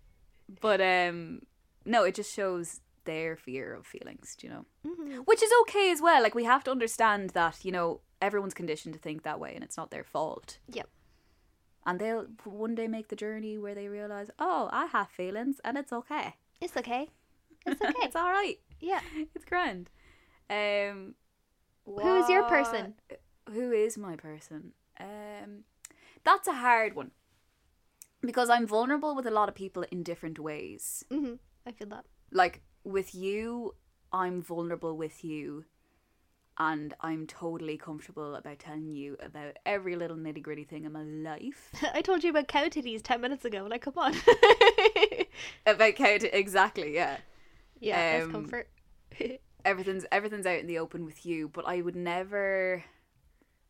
But um no, it just shows their fear of feelings, do you know?
hmm
Which is okay as well. Like we have to understand that, you know, everyone's conditioned to think that way and it's not their fault.
Yep.
And they'll one day make the journey where they realize, "Oh, I have feelings and it's okay.
It's okay. *laughs* It's okay.
it's all right.
yeah. *laughs*
It's grand." Um
Who is your person?
Who is my person? Um that's a hard one. Because I'm vulnerable with a lot of people in different ways.
hmm I feel that.
like with you i'm vulnerable with you and i'm totally comfortable about telling you about every little nitty gritty thing in my life *laughs*
I told you about cow titties 10 minutes ago. Like, come on. *laughs*
about how to exactly yeah
yeah,
Um,
comfort. *laughs*
everything's everything's out in the open with you but i would never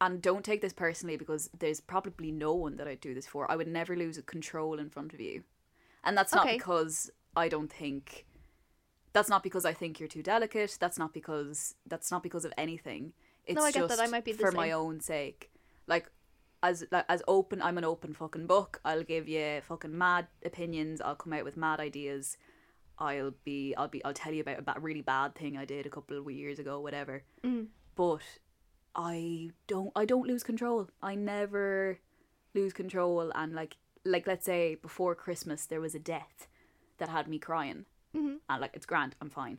and don't take this personally because there's probably no one that i'd do this for i would never lose control in front of you and that's not
Okay.
because i don't think that's not because i think you're too delicate. That's not because that's not because of anything. It's
I get
just
that. I might be the
for my own sake. Like as like, as open i'm an open fucking book. I'll give you fucking mad opinions. I'll come out with mad ideas. I'll be I'll be I'll tell you about a ba- really bad thing I did a couple of years ago whatever.
Mm.
but I don't I don't lose control. I never lose control. And like like let's say before Christmas there was a death that had me crying
Mhm.
and like it's grand I'm fine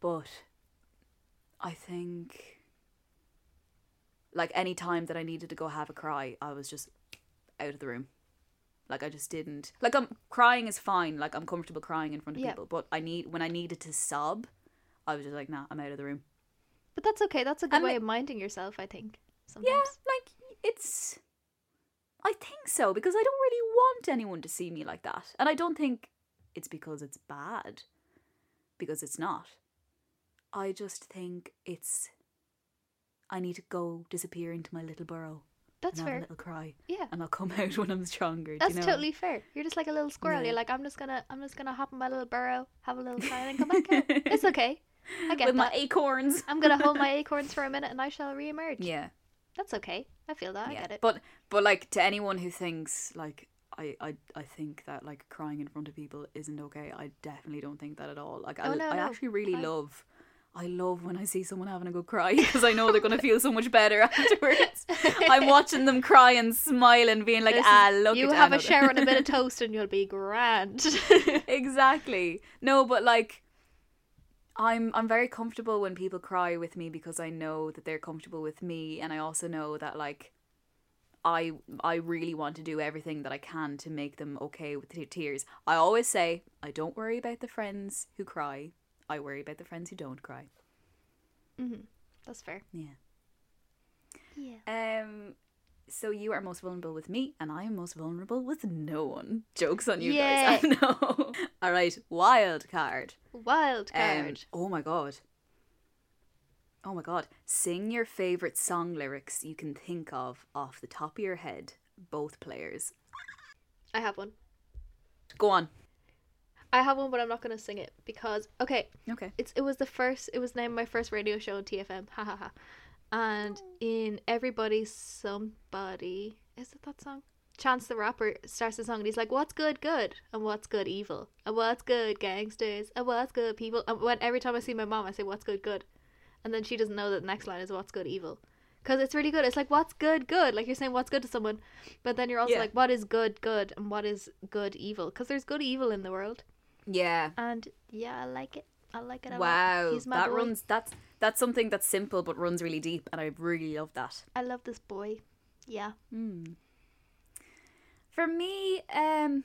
but I think like any time that I needed to go have a cry I was just out of the room like I just didn't like I'm crying is fine like I'm comfortable crying in front of
Yeah.
people but I need when I needed to sob I was just like nah I'm out of the room
But that's okay. That's a good
And
way of minding yourself, I think. Sometimes.
Yeah, like it's. I think so because I don't really want anyone to see me like that, and I don't think it's because it's bad, because it's not. I just think it's. I need to go disappear into my little burrow
That's
have a little cry,
Yeah.
and I'll come *laughs* out when I'm stronger.
That's
you know?
totally fair. You're just like a little squirrel.
Yeah.
You're like, I'm just gonna, I'm just gonna hop in my little burrow, have a little cry, and come back out. *laughs* It's okay. I get
with
that.
my acorns.
I'm gonna hold my *laughs* acorns for a minute, and I shall reemerge.
Yeah,
That's okay. I feel that. I get it.
But but like to anyone who thinks like I, I I think that like crying in front of people isn't okay. I definitely don't think that at all. Like I,
Oh, no,
I
no.
actually really
I-
love I love when I see someone having a good cry *laughs* because I know they're gonna feel so much better *laughs* afterwards. *laughs* I'm watching them cry and smiling, being like,
This
ah, look
you have a share and a bit of toast, and you'll be grand.
exactly. No, but like I'm I'm very comfortable when people cry with me because I know that they're comfortable with me and I also know that like I I really want to do everything that I can to make them okay with the tears. I always say I don't worry about the friends who cry. I worry about the friends who don't cry.
hmm That's fair.
Yeah.
Yeah.
Um So you are most vulnerable with me, and I am most vulnerable with no one. Jokes on you guys. I know. *laughs* All right, wild card.
Wild
Um,
card.
oh my god. Oh my god. Sing your favorite song lyrics you can think of off the top of your head, both players.
I have one.
Go on.
I have one, but I'm not gonna sing it because okay,
Okay.
it's it was the first. It was named my first radio show on TFM. Ha ha ha. And in Everybody's Somebody, is it that song? Chance the Rapper starts the song and he's like, "What's good, good, and what's good, evil, and what's good, gangsters, and what's good, people." And when every time I see my mom, I say, "What's good, good," and then she doesn't know that the next line is "What's good, evil," because it's really good. It's like, "What's good, good," like you're saying, "What's good" to someone, but then you're also
Yeah.
like, "What is good, good, and what is good, evil?" Because there's good, evil in the world,
Yeah.
and yeah, I like it. I like it a.
Wow. That
boy.
runs that's that's something that's simple but runs really deep and I really love that.
I love this boy. Yeah.
Hmm. For me, um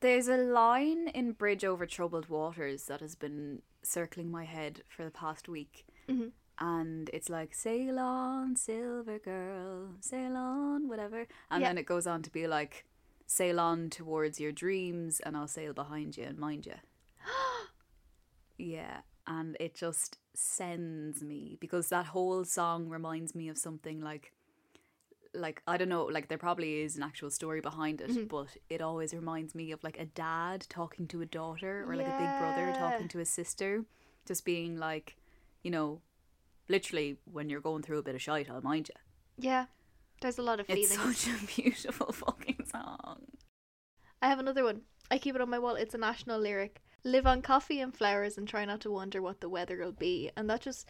there's a line in Bridge Over Troubled Waters that has been circling my head for the past week.
Mhm.
And it's like, sail on, silver girl, sail on, whatever. And
Yeah.
then it goes on to be like, sail on towards your dreams and I'll sail behind you and mind you. *gasps* Yeah, and it just sends me because that whole song reminds me of something like like I don't know, like there probably is an actual story behind it,
Mm-hmm.
but it always reminds me of like a dad talking to a daughter or like a big brother talking to a sister, just being like, you know, literally when you're going through a bit of shite, I'll mind you.
Yeah. There's a lot of feelings.
It's such a *laughs* beautiful fucking song.
I have another one. I keep it on my wall. It's a national lyric. Live on coffee and flowers and try not to wonder what the weather will be. And that just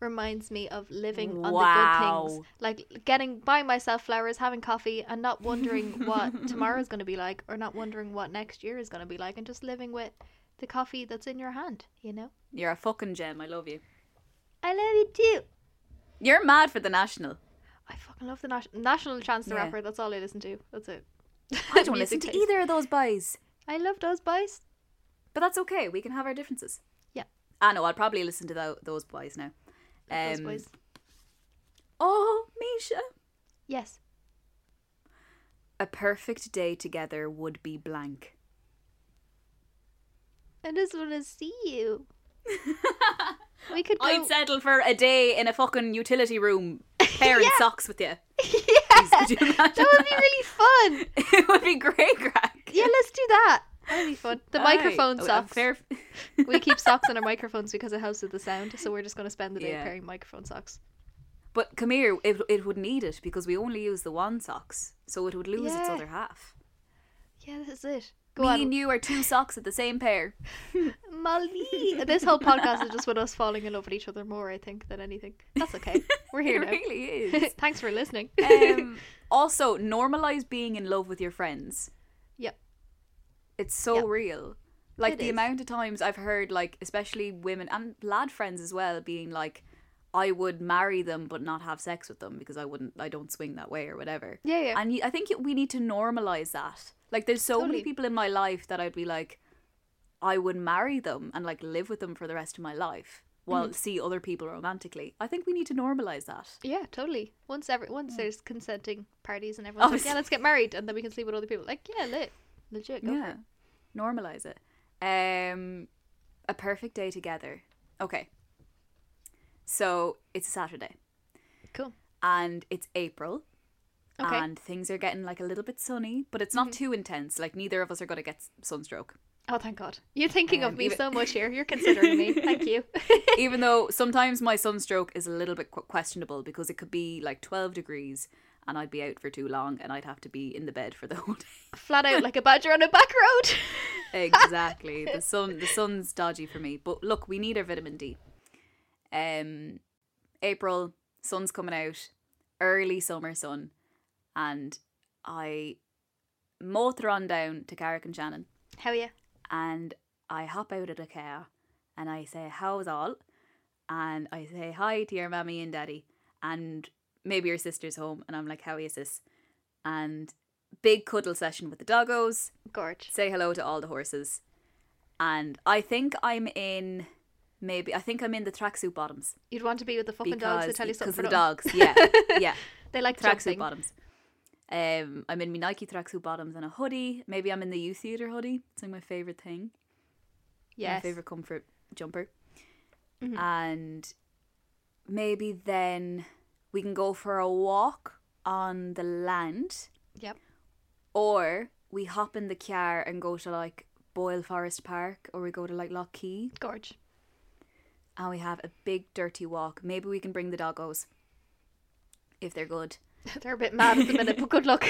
reminds me of living on the good things. Like getting buying myself flowers, having coffee and not wondering *laughs* what tomorrow's going to be like or not wondering what next year is going to be like and just living with the coffee that's in your hand, you know?
You're a fucking gem. I love you.
I love you too.
You're mad for the national.
I fucking love the Nas- National Chance the
Yeah.
Rapper. That's all I listen to. That's it. *laughs*
I don't *laughs* listen
Music
to
taste.
either of those boys.
I love those boys.
But that's okay. We can have our differences.
Yeah.
Ah, I know. I'll probably listen to tho- those boys now.
Those
Um,
boys.
Oh, Misha.
Yes.
A perfect day together would be blank.
I just want to see you. *laughs* we could go.
I'd settle for a day in a fucking utility room *laughs* pairing
Yeah.
socks with you. *laughs*
yeah,
you
that would be really fun.
it would be great, crack.
Yeah, let's do that. That'd be fun. The
Aye.
microphone
A- a
socks.
fair-
we keep socks on our microphones because it helps with the sound. So we're just going to spend the day
Yeah.
pairing microphone socks.
But come here, it, it would need it because we only use the one socks, so it would lose its other half.
Yeah, this is it. Go
Me
on,
and you are two socks at the same pair. *laughs*
Molly. This whole podcast is just with us falling in love with each other more, I think, than anything. That's okay. *laughs* We're here
it
now.
really is. *laughs*
Thanks for listening.
um, also, normalize being in love with your friends. It's so
Yep.
real. Like
It
the
is.
amount of times I've heard, like especially women and lad friends as well, being like, "I would marry them but not have sex with them because I wouldn't, I don't swing that way or whatever."
Yeah, yeah.
And I think we need to normalize that. Like, there's so
Totally.
many people in my life that I'd be like, I would marry them and like live with them for the rest of my life while
Mm-hmm.
see other people romantically. I think we need to normalize that.
Yeah, totally. Once every once there's consenting parties and everyone's like, yeah, let's get married, and then we can sleep with other people. Like, yeah, lit, legit,
yeah
it.
normalize it um a perfect day together okay so it's a saturday
Cool.
and it's april
Okay. Mm-hmm.
and things are getting like a little bit sunny but it's not too intense like neither of us are going to get sunstroke
Oh, thank God. You're thinking of
Um,
me
even-
so much here. You're *laughs* considering me. Thank you. *laughs*
even though sometimes my sunstroke is a little bit questionable because it could be like 12 degrees and I'd be out for too long and I'd have to be in the bed for the *laughs* whole day
Flat out like a badger on a back road. *laughs* *laughs*
exactly. The sun the sun's dodgy for me. But look, we need our vitamin D. Um April, sun's coming out, early summer sun, and I motor on down to Carrick-on-Shannon How
are you?
and I hop out of the car and I say, How's all? And I say hi to your mammy and daddy and maybe your sister's home and I'm like, How is this? And big cuddle session with the doggos
Gorge.
say hello to all the horses. And I think I'm in maybe I think I'm in the tracksuit bottoms
You'd want to be with the fucking dogs. They tell you something
because the dogs. Yeah, *laughs* yeah.
They like
tracksuit bottoms. Um, I'm in my Nike tracksuit bottoms and a hoodie. Maybe I'm in the youth theater hoodie. It's like my favorite thing. Yeah.
My
favorite comfort jumper.
Mhm.
And maybe then we can go for a walk on the land,
Yep.
or we hop in the car and go to like Boyle Forest Park, or we go to like Lough Key
Gorge.
and we have a big dirty walk. Maybe we can bring the doggos if they're good. *laughs*
They're a bit mad at the minute, but good luck.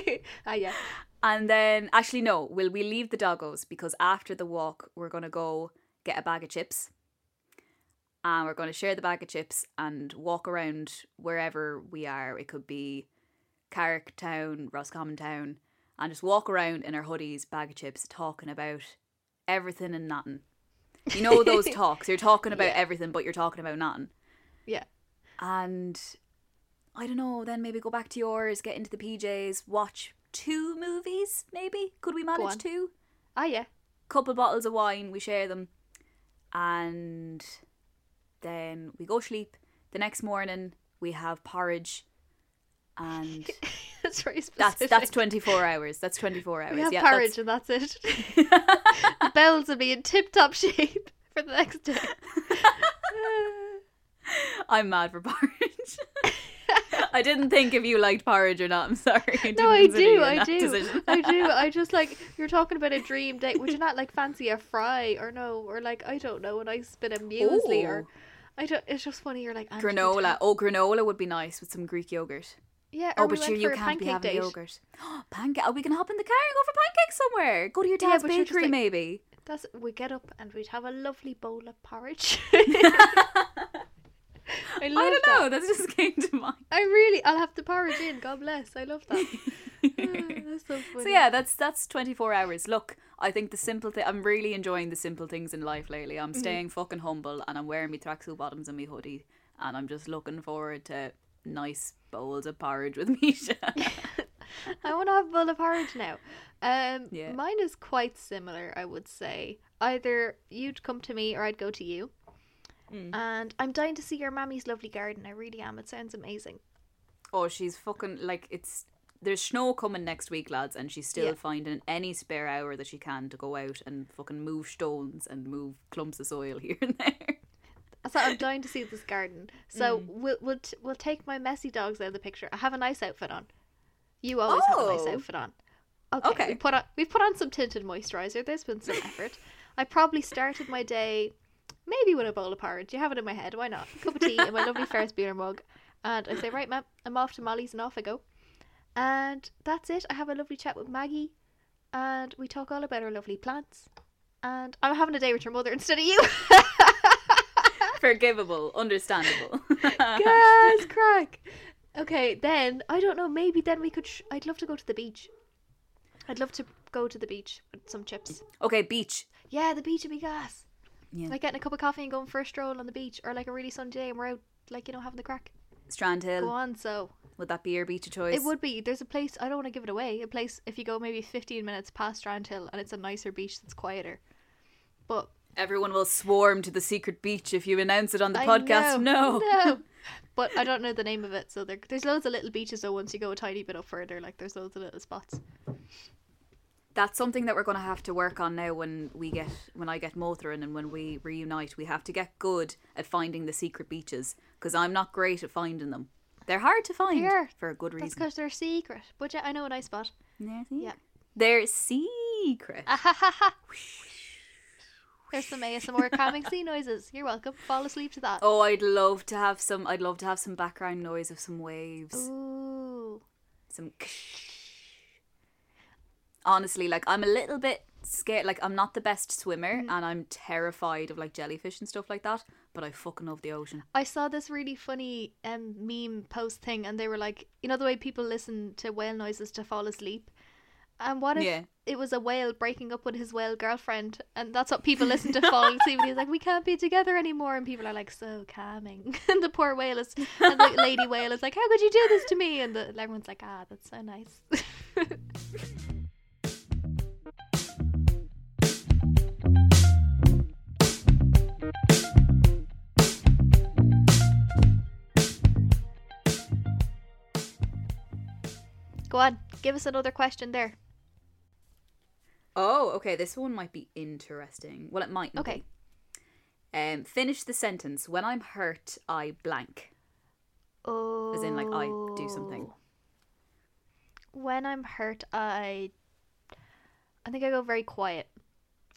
*laughs* ah, yeah.
And then, actually, no, will we leave the doggos because after the walk, we're going to go get a bag of chips. And we're going to share the bag of chips and walk around wherever we are. It could be Carrick Town, Roscommon Town, and just walk around in our hoodies, bag of chips, talking about everything and nothing. You know those *laughs* talks. You're talking about
Yeah.
everything, but you're talking about nothing.
Yeah.
And I don't know, then maybe go back to yours, get into the PJs, watch two movies, maybe? Could we manage two?
Ah, yeah.
Couple bottles of wine, we share them. And then we go sleep. The next morning we have porridge and *laughs*
That's very specific.
that's that's 24 hours. That's 24 hours.
We have
yeah,
porridge and that's it. *laughs* the bells will be in tip top shape for the next day. *laughs*
I'm mad for porridge. I didn't think if you liked porridge or not. I'm sorry. I
no, I do, I do. I do. I just like you're talking about a dream date. Would you not like fancy a fry or no, or like I don't know, a nice bit of muesli or
Ooh.
I don't. It's just funny. You're like
granola. Oh, granola would be nice with some Greek yogurt.
Yeah.
Oh,
we
but sure, you can't be having
date.
yogurt. *gasps* Pancake. Oh, we can hop in the car and go for pancakes somewhere. Go to your dad's
but
bakery,
like-
maybe.
That's we get up and we'd have a lovely bowl of porridge. *laughs* *laughs* *laughs* I love
I don't
that.
know. That just *laughs* came to mind.
I really, I'll have the porridge in. God bless. I love that. *laughs* Ah, that's so
so yeah, that's that's 24 hours. Look, I think the simple thing. I'm really enjoying the simple things in life lately.
Mm-hmm.
I'm staying fucking humble, and I'm wearing my tracksuit bottoms and my hoodie, and I'm just looking forward to nice bowls of porridge with *laughs* Misha.
I want to have a bowl of porridge now. Um,
Yeah.
mine is quite similar. I would say either you'd come to me or I'd go to you.
Mm.
And I'm dying to see your mammy's lovely garden. I really am. It sounds amazing.
oh, she's fucking like it's. There's snow coming next week, lads, and she's still
Yeah.
finding any spare hour that she can to go out and fucking move stones and move clumps of soil *laughs* here and there.
So I'm dying to see this garden. So
Mm.
we'll we'll t- we'll take my messy dogs out of the picture. I have a nice outfit on. You always have a nice
Oh.
outfit on. Okay.
Okay.
We put on we've put on some tinted moisturizer. There's been some effort. I probably started my day maybe with a bowl of porridge. You have it in my head. Why not? A cup of tea in my lovely Ferris Bueller mug, and I say, right, ma'am, I'm off to Molly's, and off I go. And that's it. I have a lovely chat with Maggie, and we talk all about our lovely plants. And I'm having a day with your mother instead of you. *laughs*
Forgivable, understandable.
Gas *laughs* crack. Okay, then I don't know. Maybe then we could. Sh- I'd love to go to the beach. I'd love to go to the beach with some chips.
okay, beach.
Yeah, the beach would be gas.
Yeah.
Like getting a cup of coffee and going for a stroll on the beach, or like a really sunny day and we're out, like you know, having the crack.
Strandhill.
Go on, so
Would that be your beach of choice?
it would be. There's a place. I don't want to give it away. A place if you go maybe 15 minutes past Strandhill and it's a nicer beach that's quieter. But
Everyone will swarm to the secret beach if you announce it on the
I
podcast.
know,
No.
no. *laughs* But I don't know the name of it, so there, there's loads of little beaches. though. once you go a tiny bit up further, like there's loads of little spots.
That's something that we're going to have to work on now when we get when I get Mothrin and when we reunite. We have to get good at finding the secret beaches because I'm not great at finding them. They're hard to find
They are.
for a good
That's
reason.
because they're secret. But yeah, I know a nice spot.
Yeah.
Yeah.
They're secret.
Ah. There's some ASMR calming sea noises. You're welcome. Fall asleep to that.
Oh, I'd love to have some. I'd love to have some background noise of some waves.
Ooh.
some honestly like i'm a little bit scared like i'm not the best swimmer
Mm-hmm.
and i'm terrified of like jellyfish and stuff like that but i fucking love the ocean
I saw this really funny um, meme post thing, and they were like, you know, the way people listen to whale noises to fall asleep. And what if
Yeah.
it was a whale breaking up with his whale girlfriend, and that's what people listen to fall *laughs* asleep? And he's like, "We can't be together anymore," and people are like, "So calming." *laughs* and the poor whale is, and the lady whale is like, "How could you do this to me?" And the, everyone's like, "Ah, that's so nice." *laughs* Go on, give us another question there.
Oh, okay. This one might be interesting. Well, it might. Not.
Okay.
Um, finish the sentence. When I'm hurt, I blank.
Oh.
As in, like, I do something.
When I'm hurt, I. I think I go very quiet.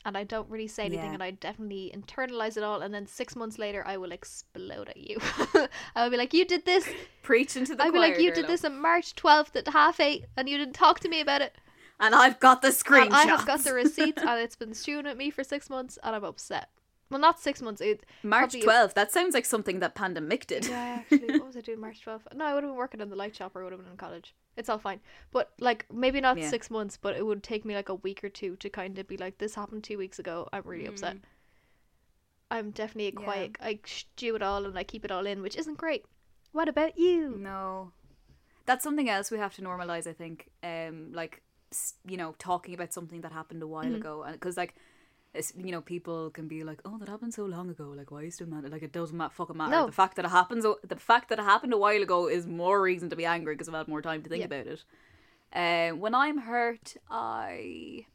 And I don't really say anything,
Yeah.
and I definitely internalize it all. And then six months later, I will explode at you. *laughs* I will be like, "You did this." *laughs*
Preach into the
I'll be like, "You did this on March twelfth at half eight, and you didn't talk to me about it."
and I've got the screenshot.
I have got the receipts, *laughs* and it's been stewing at me for six months, and I'm upset. Well, not six months. It,
March 12th. That sounds like something that Pandemic did.
Yeah, actually, what was I doing *laughs* March 12th? No, I would have been working in the light shop or I would have been in college. It's all fine. But, like, maybe not
Yeah.
six months, but it would take me, like, a week or two to kind of be like, this happened two weeks ago. I'm really upset. I'm definitely a
Mm. Yeah.
quiet. I stew it all and I keep it all in, which isn't great. What about you?
No. That's something else we have to normalize, I think. Um, like, s- you know, talking about something that happened a while
Mhm.
ago. and Because, like, you know, people can be like, "Oh, that happened so long ago. Like, why is it matter? Like, it doesn't ma- fucking matter.
No.
The fact that it happens, the fact that it happened a while ago, is more reason to be angry because I've had more time to think
Yeah.
about it. Um, when I'm hurt, I,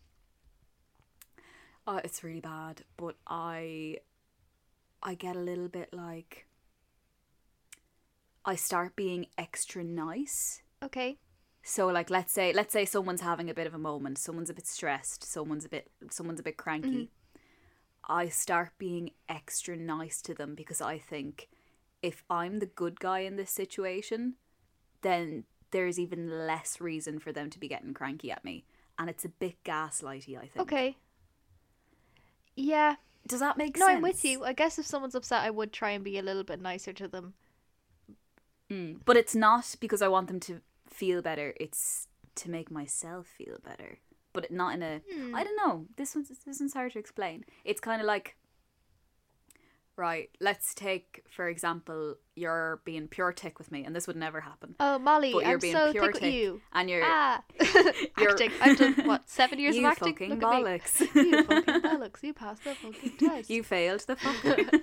uh, it's really bad, but I, I get a little bit like, I start being extra nice.
Okay.
So like let's say let's say someone's having a bit of a moment, someone's a bit stressed, someone's a bit someone's a bit cranky. I start being extra nice to them because I think if I'm the good guy in this situation, then there's even less reason for them to be getting cranky at me. And it's a bit gaslighty, I think.
Okay. Yeah.
Does that make
No,
sense?
No, I'm with you. I guess if someone's upset, I would try and be a little bit nicer to them.
Mm. But it's not because I want them to feel better, it's to make myself feel better. But not in a
Hmm.
I don't know. This one's this one's hard to explain. It's kind of like, right. Let's take for example, you're being pure tick with me, and this would never happen.
Oh, Molly,
But you're
I'm
being
so
pure
thick with
tick,
you.
and you're
Ah, *laughs*
You're-
acting. I've done what seven years
you
of acting.
fucking
Look
bollocks.
You fucking *laughs* bollocks. You passed the fucking test.
you failed the fucking. *laughs*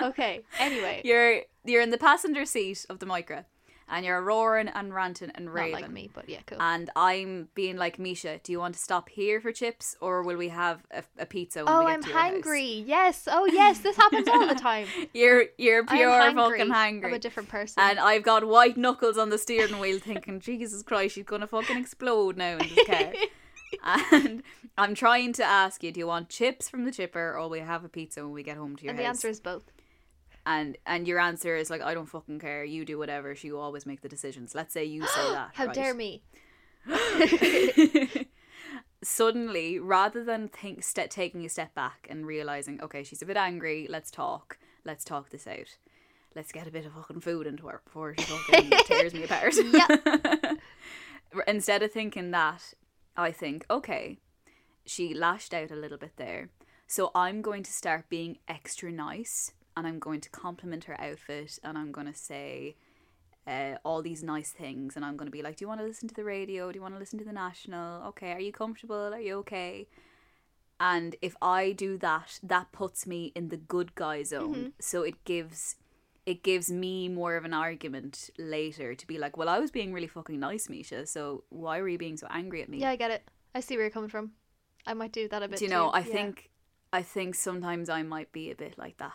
Okay. Anyway,
you're you're in the passenger seat of the Micra, and you're roaring and ranting and raving.
not like me, but yeah, cool.
And I'm being like Misha. Do you want to stop here for chips, or will we have a, a pizza? When
oh,
we get home?
Oh, I'm
to your house?
Yes. Oh, yes. This happens all the time. *laughs*
You're you're pure
hangry.
fucking
I'm a different person.
And I've got white knuckles on the steering wheel, thinking, *laughs* Jesus Christ, she's gonna fucking explode now in this car. *laughs* and I'm trying to ask you, do you want chips from the chipper, or will we have a pizza when we get home to your house?
and the answer is both.
And and your answer is like, I don't fucking care. You do whatever. She will always make the decisions. Let's say you say *gasps* that.
How
right?
dare me? *laughs*
Suddenly, rather than think ste taking a step back and realizing, okay, she's a bit angry. Let's talk. Let's talk this out. Let's get a bit of fucking food into her before she fucking *laughs* tears me apart. *laughs* Instead of thinking that, I think, okay, she lashed out a little bit there. So I'm going to start being extra nice and I'm going to compliment her outfit and I'm going to say uh, all these nice things and I'm going to be like, Do you want to listen to the radio? Do you want to listen to the national? Okay, are you comfortable? Are you okay? And if I do that, that puts me in the good guy zone. So it gives it gives me more of an argument later to be like, well, I was being really fucking nice, Misha. So why were you being so angry at me?
Yeah, I get it. I see where you're coming from. I might do that a bit.
Do you know?
too.
I
Yeah.
think I think sometimes I might be a bit like that.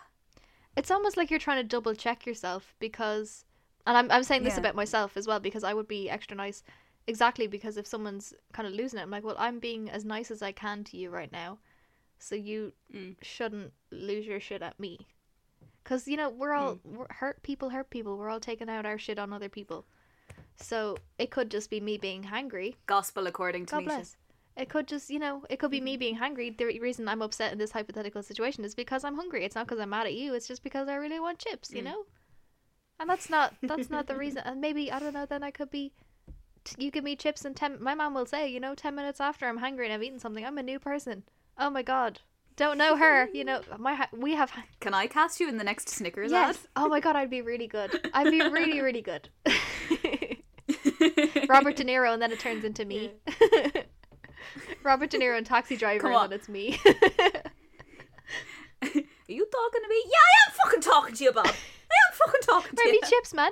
It's almost like you're trying to double check yourself because, and I'm I'm saying this
Yeah.
about myself as well because I would be extra nice, exactly because if someone's kind of losing it, I'm like, well, I'm being as nice as I can to you right now, so you
Mm.
shouldn't lose your shit at me, because you know we're all
Mm.
we're hurt people hurt people. We're all taking out our shit on other people, so it could just be me being hangry.
Gospel according to
God bless. It could just, you know, it could be
Mm-hmm.
me being hungry. The reason I'm upset in this hypothetical situation is because I'm hungry. It's not because I'm mad at you. It's just because I really want chips, you
Mm.
know. And that's not that's not the reason. And maybe I don't know. Then I could be. t- You give me chips and ten. My mom will say, you know, ten minutes after I'm hungry and I've eaten something, I'm a new person. Oh my god, don't know her. You know, my ha- we have.
Can I cast you in the next Snickers
Yes. Oh my god, I'd be really good. I'd be really really good. *laughs* Robert De Niro, and then it turns into me. *laughs* Robert De Niro and Taxi *laughs* Driver, and then it's me. *laughs* *laughs*
Are you talking to me? Yeah, I am fucking talking to you, Bob. I am fucking talking to
Bring
you.
me chips, man.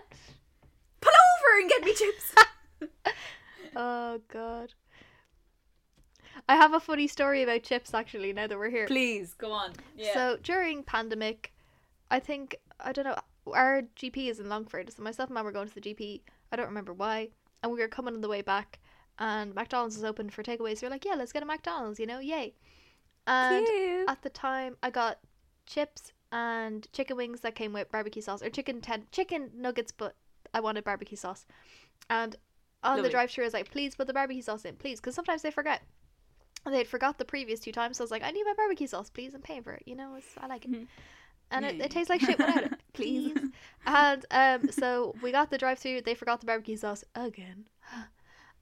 Pull over and get me chips.
Oh god. I have a funny story about chips actually. Now that we're here.
Please go on. Yeah.
So during pandemic, I think I don't know. Our GP is in Longford, so myself and mum were going to the GP. I don't remember why, and we were coming on the way back, and McDonald's is open for takeaways. So we're like, yeah, let's get a McDonald's, you know, yay! And
Cute.
at the time, I got chips and chicken wings that came with barbecue sauce, or chicken ten chicken nuggets, but I wanted barbecue sauce. And on
Lovely.
the drive-through, I was like, please put the barbecue sauce in, please, because sometimes they forget. And they'd forgot the previous two times, so I was like, I need my barbecue sauce, please. I'm paying for it, you know. It's, I like it,
Mhm.
and it, it tastes like shit without *laughs* it,
Please.
please. and um, so we got the drive-through. They forgot the barbecue sauce again.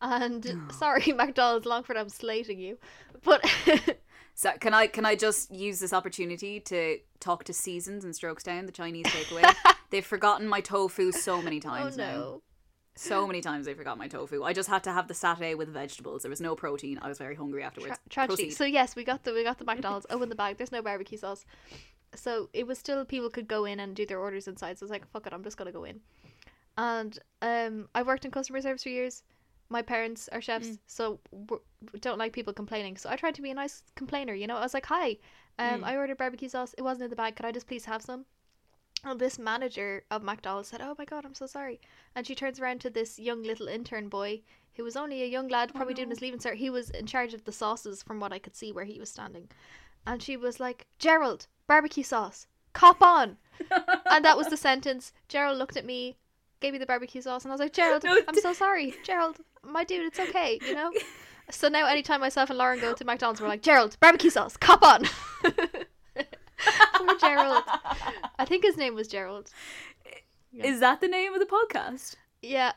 And *gasps* sorry, *laughs* McDonald's Longford, I'm slating you, but *laughs*
So can I can I just use this opportunity to talk to Seasons and Strokestown, the Chinese takeaway? *laughs* They've forgotten my tofu so many
oh
times now. So many times they forgot my tofu. I just had to have the satay with vegetables. There was no protein. I was very hungry afterwards.
Tra- tragedy.
Proceed.
So yes, we got the we got the McDonald's. Open the bag. There's no barbecue sauce. So it was still people could go in and do their orders inside. So I was like, fuck it, I'm just gonna go in. And um, I worked in customer service for years. My parents are chefs,
Mm.
so don't like people complaining. So I tried to be a nice complainer. You know, I was like, hi, um,
Mm.
I ordered barbecue sauce. It wasn't in the bag. Could I just please have some? And this manager of McDonald's said, "Oh my god, I'm so sorry." And she turns around to this young little intern boy who was only a young lad, probably doing
no.
his leaving cert. He was in charge of the sauces, from what I could see where he was standing. And she was like, "Gerald, barbecue sauce, cop on." *laughs* and that was the sentence. Gerald looked at me, gave me the barbecue sauce, and I was like, "Gerald,
No,
I'm so sorry, Gerald, my dude, it's okay, you know." *laughs* So now, anytime myself and Lauren go to McDonald's, we're like, "Gerald, barbecue sauce, cop on." *laughs* Poor Gerald. I think his name was Gerald.
Is that the name of the podcast?
Yeah.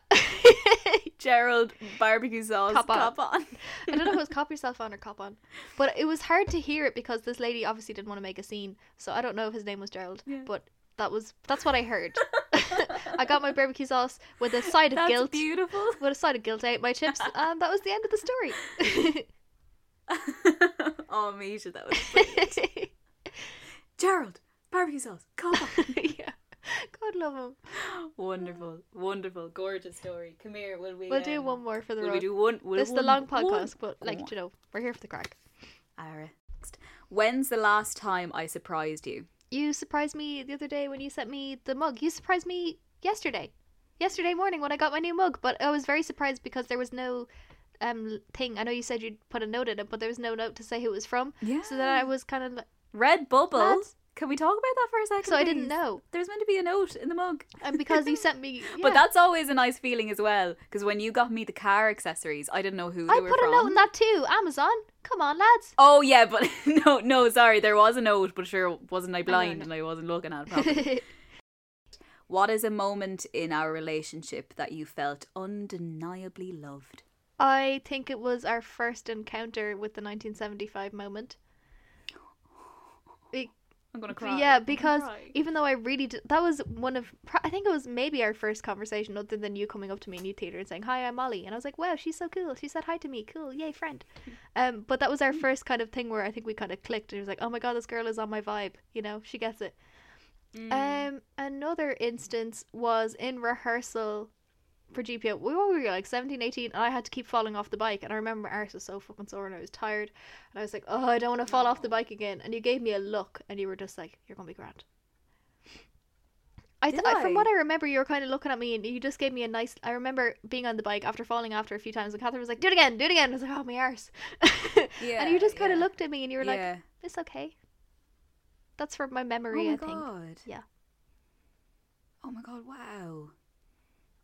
*laughs*
Gerald barbecue sauce.
Cop on.
Cop on.
I don't know if it was cop yourself on or cop on. But it was hard to hear it because this lady obviously didn't want to make a scene. So I don't know if his name was Gerald.
Yeah.
But that was that's what I heard. I got my barbecue sauce with a side of
That's
guilt.
beautiful.
With a side of guilt, I ate my chips, *laughs* and that was the end of the story. *laughs*
oh, Misha, that was brilliant. *laughs* Gerald barbecue sauce. Cop on.
yeah. God love him.
wonderful, wonderful, gorgeous story. Come here, will we?
We'll do
um,
one more for the
Will
road.
we do one? Will
this is the
one-
long
one-
podcast, but like you know, we're here for the crack.
Alright. Next. When's the last time I surprised you?
You surprised me the other day when you sent me the mug. You surprised me yesterday. Yesterday morning when I got my new mug, but I was very surprised because there was no um thing. I know you said you'd put a note in it, but there was no note to say who it was from.
Yeah.
So then I was kind of like,
Redbubble.
Lads.
Can we talk about that for a second?
so I didn't
please?
know.
There's meant to be a note in the mug.
And because you sent me *laughs*
But that's always a nice feeling as well. Because when you got me the car accessories, I didn't know who they
I put
from.
a note in that too. Amazon. Come on, lads.
Oh yeah, but *laughs* no, no, sorry, there was a note, but sure, wasn't I blind
I
and I wasn't looking at it properly. *laughs* what is a moment in our relationship that you felt undeniably loved?
I think it was our first encounter with the 1975 moment. Be-
I'm gonna cry.
Yeah, because
cry.
even though I really did, that was one of I think it was maybe our first conversation other than you coming up to me in youth theater and saying hi I'm Molly and I was like wow she's so cool she said hi to me cool yay friend *laughs* um but that was our first kind of thing where I think we kind of clicked and it was like oh my god this girl is on my vibe you know she gets it
Mm.
um another instance was in rehearsal for GPO we were, we were like 17 18 and I had to keep falling off the bike and I remember my arse was so fucking sore and I was tired and I was like oh I don't want to fall off the bike again and you gave me a look and you were just like you're gonna be grand. I, th- I from what I? Remember you were kind of looking at me and you just gave me a nice I remember being on the bike after falling after a few times and Catherine was like do it again do it again I was like oh my arse *laughs* and you just kind of
yeah.
looked at me and you were like it's okay that's from my
oh
memory
my
I think Oh my
god.
Yeah.
Oh my god! Wow.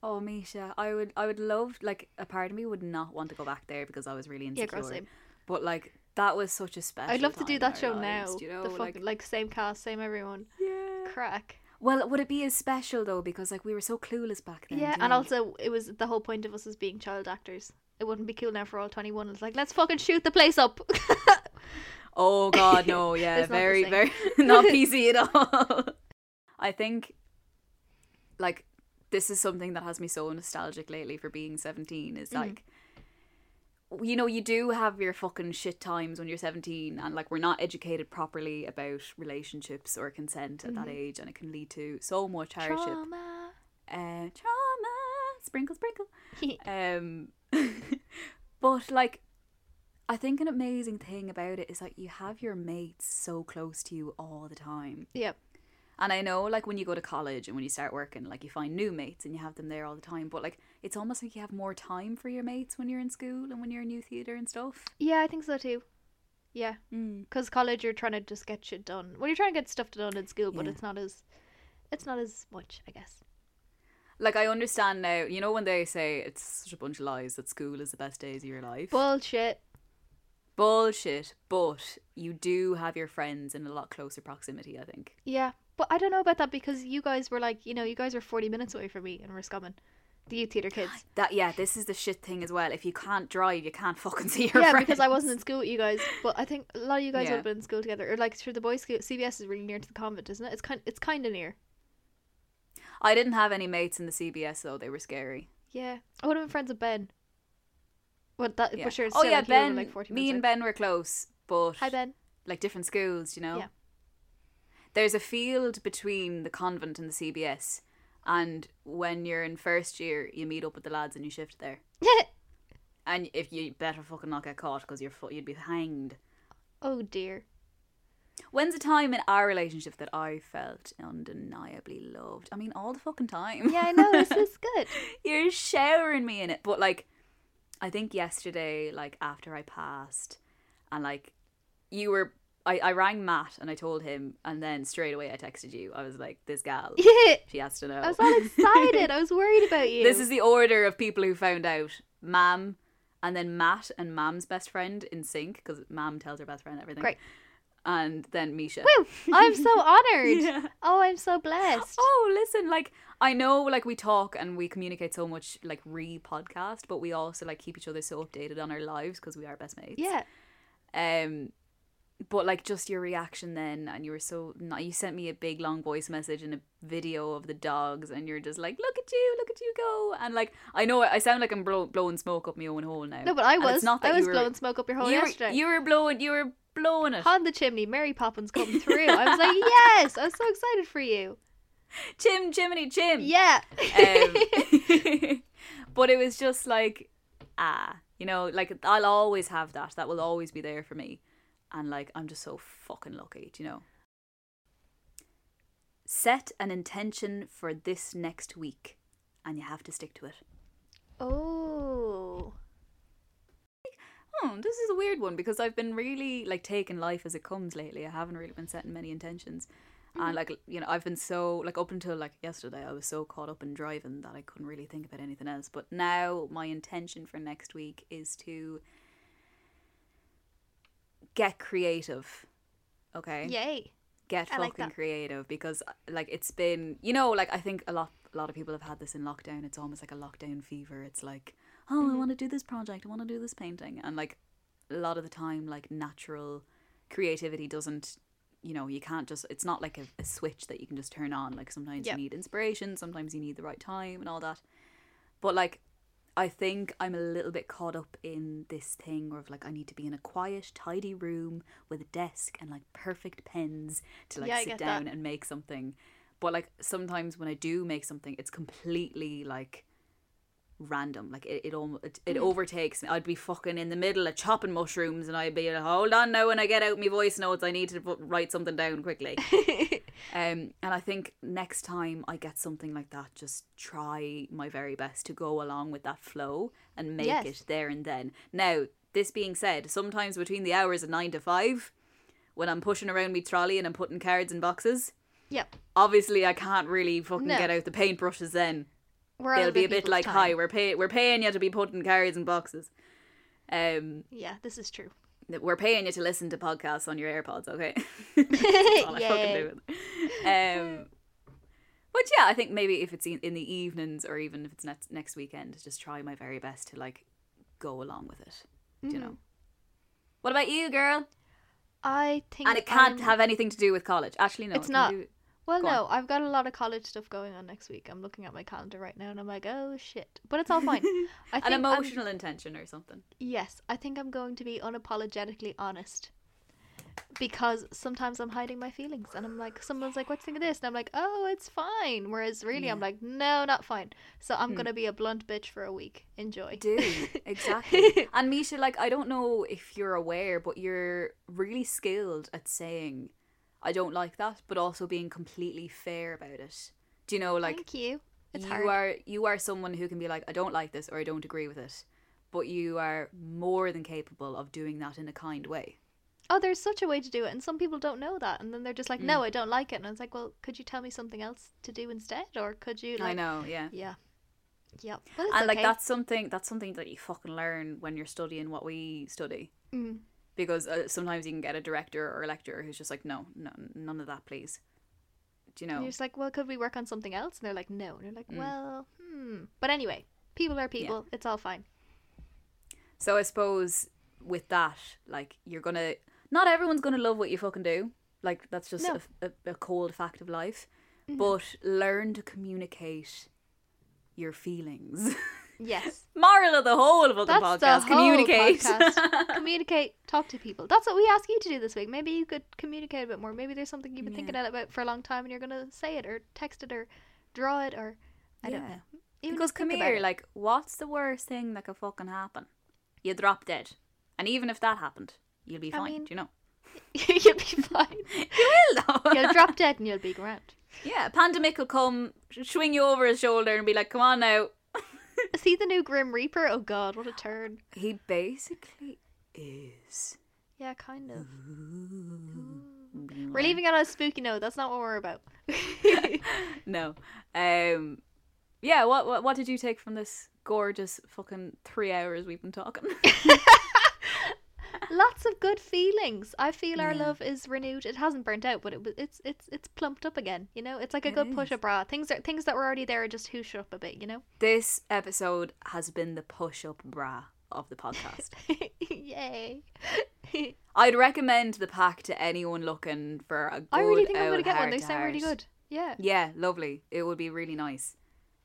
Oh, Misha, I would, I would love, like, a part of me would not want to go back there because I was really
yeah
insecure.
girl same
But like, that was such a special.
I'd love to do that show
our
now
You know,
the fuck,
like,
like same cast same everyone
yeah.
crack
Well, would it be as special though? Because like we were so clueless back then.
Yeah, and
think?
also it was the whole point of us as being child actors. It wouldn't be cool now for all twenty one. It's like let's fucking shoot the place up. *laughs*
Oh God, no, *laughs* yeah,
not
very, very *laughs* not *laughs* PC at all. I think, like, this is something that has me so nostalgic lately for being seventeen. Is
Mhm.
like you know, you do have your fucking shit times when you're 17 and like we're not educated properly about relationships or consent at that age and it can lead to so much hardship.
Trauma.
Uh, trauma, sprinkle, sprinkle. Um, but like, I think an amazing thing about it is like you have your mates so close to you all the time.
yep.
And I know, like, when you go to college and when you start working, like, you find new mates and you have them there all the time. But, like, it's almost like you have more time for your mates when you're in school and when you're in youth theatre and stuff.
Yeah, I think so too. Yeah,
Mm.
because college you're trying to just get shit done. Well, you're trying to get stuff done in school, but
Yeah.
it's not as, it's not as much, I guess.
Like, I understand now, you know, when they say it's such a bunch of lies that school is the best days of your life?
Bullshit.
Bullshit. But you do have your friends in a lot closer proximity, I think.
Yeah, but I don't know about that because you guys were like, you know, you guys were 40 minutes away from me and we're scumming. The youth theatre kids. *gasps*
That, yeah, this is the shit thing as well. If you can't drive, you can't *laughs* fucking see your
yeah,
friends.
because I wasn't in school with you guys, but I think a lot of you guys
Yeah.
would have been in school together, or like through the boys' school. CBS is really near to the convent, isn't it? It's kind, it's kind of near.
I didn't have any mates in the CBS, though. They were scary.
Yeah, I would have been friends with Ben. Well, that,
Yeah.
but sure.
oh yeah,
like,
Ben.
like 40
me and. Ben were close, but
Hi Ben.
like different schools, you know.
Yeah.
There's a field between the convent and the CBS, and when you're in first year, you meet up with the lads and you shift there. *laughs* And if you better fucking not get caught because you're you'd be hanged.
oh dear.
When's a time in our relationship that I felt undeniably loved? I mean, all the fucking time.
Yeah, I know this *laughs* is good.
You're showering me in it. But like, I think yesterday, like after I passed, and like, you were. I, I rang Matt and I told him, and then straight away I texted you. I was like, "This gal, *laughs*
Yeah,
she has to know."
I was all excited. I was worried about *laughs* you.
This is the order of people who found out. Mam, and then Matt and Mam's best friend in sync because Mam tells her best friend everything.
Great.
And then Misha.
Woo! I'm so *laughs* honored.
Yeah.
Oh, I'm so blessed.
Oh, listen, like I know like we talk and we communicate so much like re podcast, but we also like keep each other so updated on our lives because we are best mates.
Yeah.
Um but like just your reaction then and you were so ni- you sent me a big long voice message and a video of the dogs and you're just like look at you look at you go and like I know I sound like I'm blow, blowing smoke up my own hole now
No, but I was.
not that
I was
were,
blowing smoke up your hole
you,
yesterday.
were, you were blowing you were blowing it
on the chimney, Mary Poppins come through. I was like, yes, I was so excited for you. *laughs*
chim chimney chim
Yeah.
um, *laughs* *laughs* but it was just like ah you know like i'll always have that that will always be there for me and like i'm just so fucking lucky do you know set an intention for this next week and you have to stick to it
oh.
Oh this is a weird one because i've been really like taking life as it comes lately. I haven't really been setting many intentions. And like you know i've been so like up until like yesterday i was so caught up in driving that i couldn't really think about anything else. But now my intention for next week is to get creative okay?
Yay.
get
I
fucking
that.
creative because uh, like it's been you know like I think a lot a lot of people have had this in lockdown. It's almost like a lockdown fever. It's like oh
Mm-hmm.
I want to do this project I want to do this painting and like a lot of the time like natural creativity doesn't you know you can't just it's not like a, a switch that you can just turn on like sometimes
Yep.
you need inspiration sometimes you need the right time and all that but like I think I'm a little bit caught up in this thing of like I need to be in a quiet, tidy room with a desk and like perfect pens to like
Yeah,
sit down
that.
and make something. But like sometimes when I do make something, it's completely like random. Like it, it almost it, it
Mm.
overtakes me. I'd be fucking in the middle of chopping mushrooms, and I'd be like, hold on now. When I get out my voice notes, I need to put, write something down quickly. *laughs* Um, and I think next time I get something like that, just try my very best to go along with that flow and make
Yes.
it there and then. Now, this being said, sometimes between the hours of nine to five, when I'm pushing around me trolley and I'm putting cards in boxes,
Yep.
obviously I can't really fucking
No.
get out the paintbrushes then.
We're
They'll be a bit like,
time.
hi, we're pay- we're paying you to be putting cards in boxes. Um,
Yeah, this is true.
we're paying you to listen to podcasts on your AirPods, okay? *laughs* That's all I fucking Um, but yeah, I think maybe if it's in, in the evenings or even if it's next next weekend, just try my very best to like go along with it.
Mm-hmm.
you know? What about you, girl?
I think
And it can't
I'm-
have anything to do with college. Actually, no.
It's
it
not.
do-
Well,
Go on.
no, I've got a lot of college stuff going on next week. I'm looking at my calendar right now, and I'm like, oh shit. But it's all fine. *laughs* I
An
think I'm-
emotional intention or something.
yes, I think I'm going to be unapologetically honest. Because sometimes I'm hiding my feelings, and I'm like, someone's like, "What do you think of this?" And I'm like, "Oh, it's fine." Whereas really, I'm like, "No, not fine." So I'm
Hmm.
gonna be a blunt bitch for a week. Enjoy.
do *laughs* exactly and misha like i don't know if you're aware but you're really skilled at saying i don't like that but also being completely fair about it do you know like
Thank you. It's
you
hard.
are you are someone who can be like i don't like this or i don't agree with it but you are more than capable of doing that in a kind way
oh, there's such a way to do it, and some people don't know that, and then they're just like,
Mm.
"No, I don't like it," and I was like, "Well, could you tell me something else to do instead, or could you?" Like,
i know yeah
Yeah. Yep.
And like that's something that's something that you fucking learn when you're studying what we study
Mm.
Because uh, sometimes you can get a director or a lecturer who's just like no no none of that please do you
And
know
you're just like, well, could we work on something else? And they're like, no. And you're like,
Mm.
well, hmm. But anyway, people are people. It's all fine.
So I suppose with that, like you're gonna, not everyone's gonna love what you fucking do. Like that's just
No.
a, a, a cold fact of life.
Mhm.
But learn to communicate your feelings. *laughs*
Yes.
Moral of the whole fucking
That's
podcast:
the
communicate.
podcast. *laughs* communicate, talk to people. That's what we ask you to do this week. Maybe you could communicate a bit more. Maybe there's something you've been thinking about for a long time and you're going to say it or text it or draw it or I don't know. Even
because come here, like, what's the worst thing that could fucking happen? You drop dead, and even if that happened, you'll be
I
fine.
mean-
do you know? *laughs* *laughs*
you'll be fine.
You will though.
You'll drop dead and you'll be grand.
yeah, pandemic will come, swing you over his shoulder, and be like, "Come on now."
Is he the new Grim Reaper? Oh god, what a turn.
He basically is.
Yeah, kind of.
We're
We're leaving it on a spooky note. That's not what we're about. *laughs*
No. Um. Yeah. What, what What did you take from this gorgeous fucking three hours we've been talking? *laughs* *laughs*
Lots of good feelings. I feel our love is renewed. It hasn't burnt out, but it was it's it's it's plumped up again. You know, it's like a
It
good push up bra. Things are things that were already there are just hoosh up a bit. You know.
this episode has been the push up bra of the podcast. *laughs*
Yay! *laughs*
I'd recommend the pack to anyone looking for a good.
I really think I'm gonna get one. They
heart
sound really good. Yeah.
Yeah, lovely. It would be really nice.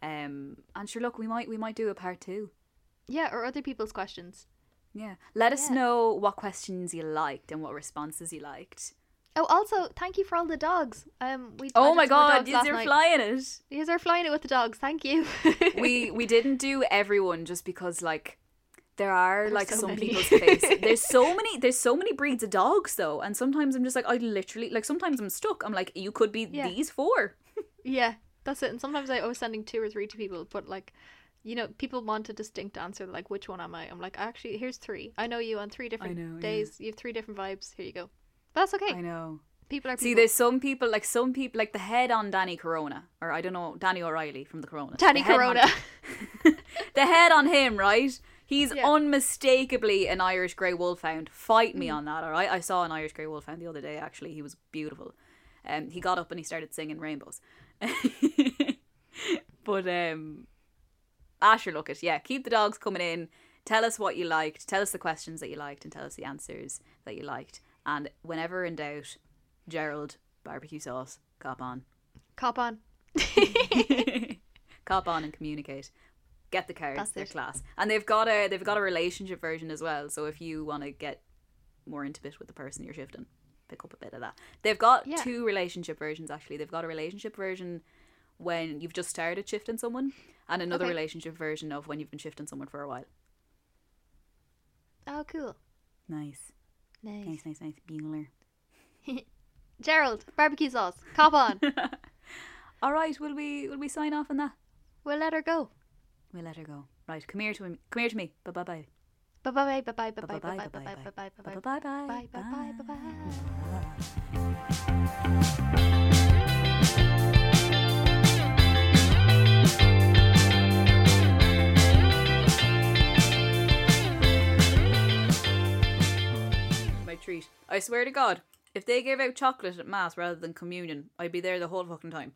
Um, and sure, look, we might we might do a part two.
Yeah, or other people's questions.
Yeah, let us
Yeah.
know what questions you liked and what responses you liked.
Oh, also, thank you for all the dogs. Um, we.
Oh my god,
last
you're flying it.
Yous are flying it with the dogs. Thank you. *laughs*
we we didn't do everyone just because like there are
There's
like
so
some
many.
people's face. *laughs* There's so many there's so many breeds of dogs though, and sometimes I'm just like I literally like sometimes I'm stuck. I'm like you could be
Yeah.
these four. *laughs*
Yeah, that's it. And sometimes I was sending two or three to people, but like, you know, people want a distinct answer. Like, which one am I? I'm like, actually, here's three. I know you on three different
know, yeah.
days. You have three different vibes. Here you go. But that's okay.
I know.
People are people.
See, there's some people like some people like the head on Danny Corona or I don't know Danny O'Reilly from the Corona.
Danny
The on-
Corona. *laughs*
the head on him, right? He's
Yeah.
unmistakably an Irish grey wolfhound. Fight
Mm.
me on that, all right? I saw an Irish grey wolfhound the other day. Actually, he was beautiful. Um, he got up and he started singing rainbows. *laughs* but um, Asher, look it, yeah. Keep the dogs coming in. Tell us what you liked. Tell us the questions that you liked, and tell us the answers that you liked. And whenever in doubt, Gerald barbecue sauce. Cop on.
Cop on. *laughs*
cop on and communicate get the cards
That's
they're
it.
class and they've got a they've got a relationship version as well so if you want to get more intimate with the person you're shifting pick up a bit of that they've got
Yeah.
two relationship versions actually they've got a relationship version when you've just started shifting someone and another
Okay.
relationship version of when you've been shifting someone for a while
Oh, cool.
nice
Nice.
nice nice nice Bueller. *laughs*
Gerald, barbecue sauce. Cop on. *laughs*
all right will we will we sign off on that
we'll let her go.
we'll let her go right come here to me come here to me bye bye bye
Bye bye bye bye bye bye bye bye bye bye bye bye
bye
bye
bye bye
bye bye bye bye.
Treat. I swear to God, if they gave out chocolate at mass rather than communion, I'd be there the whole fucking time.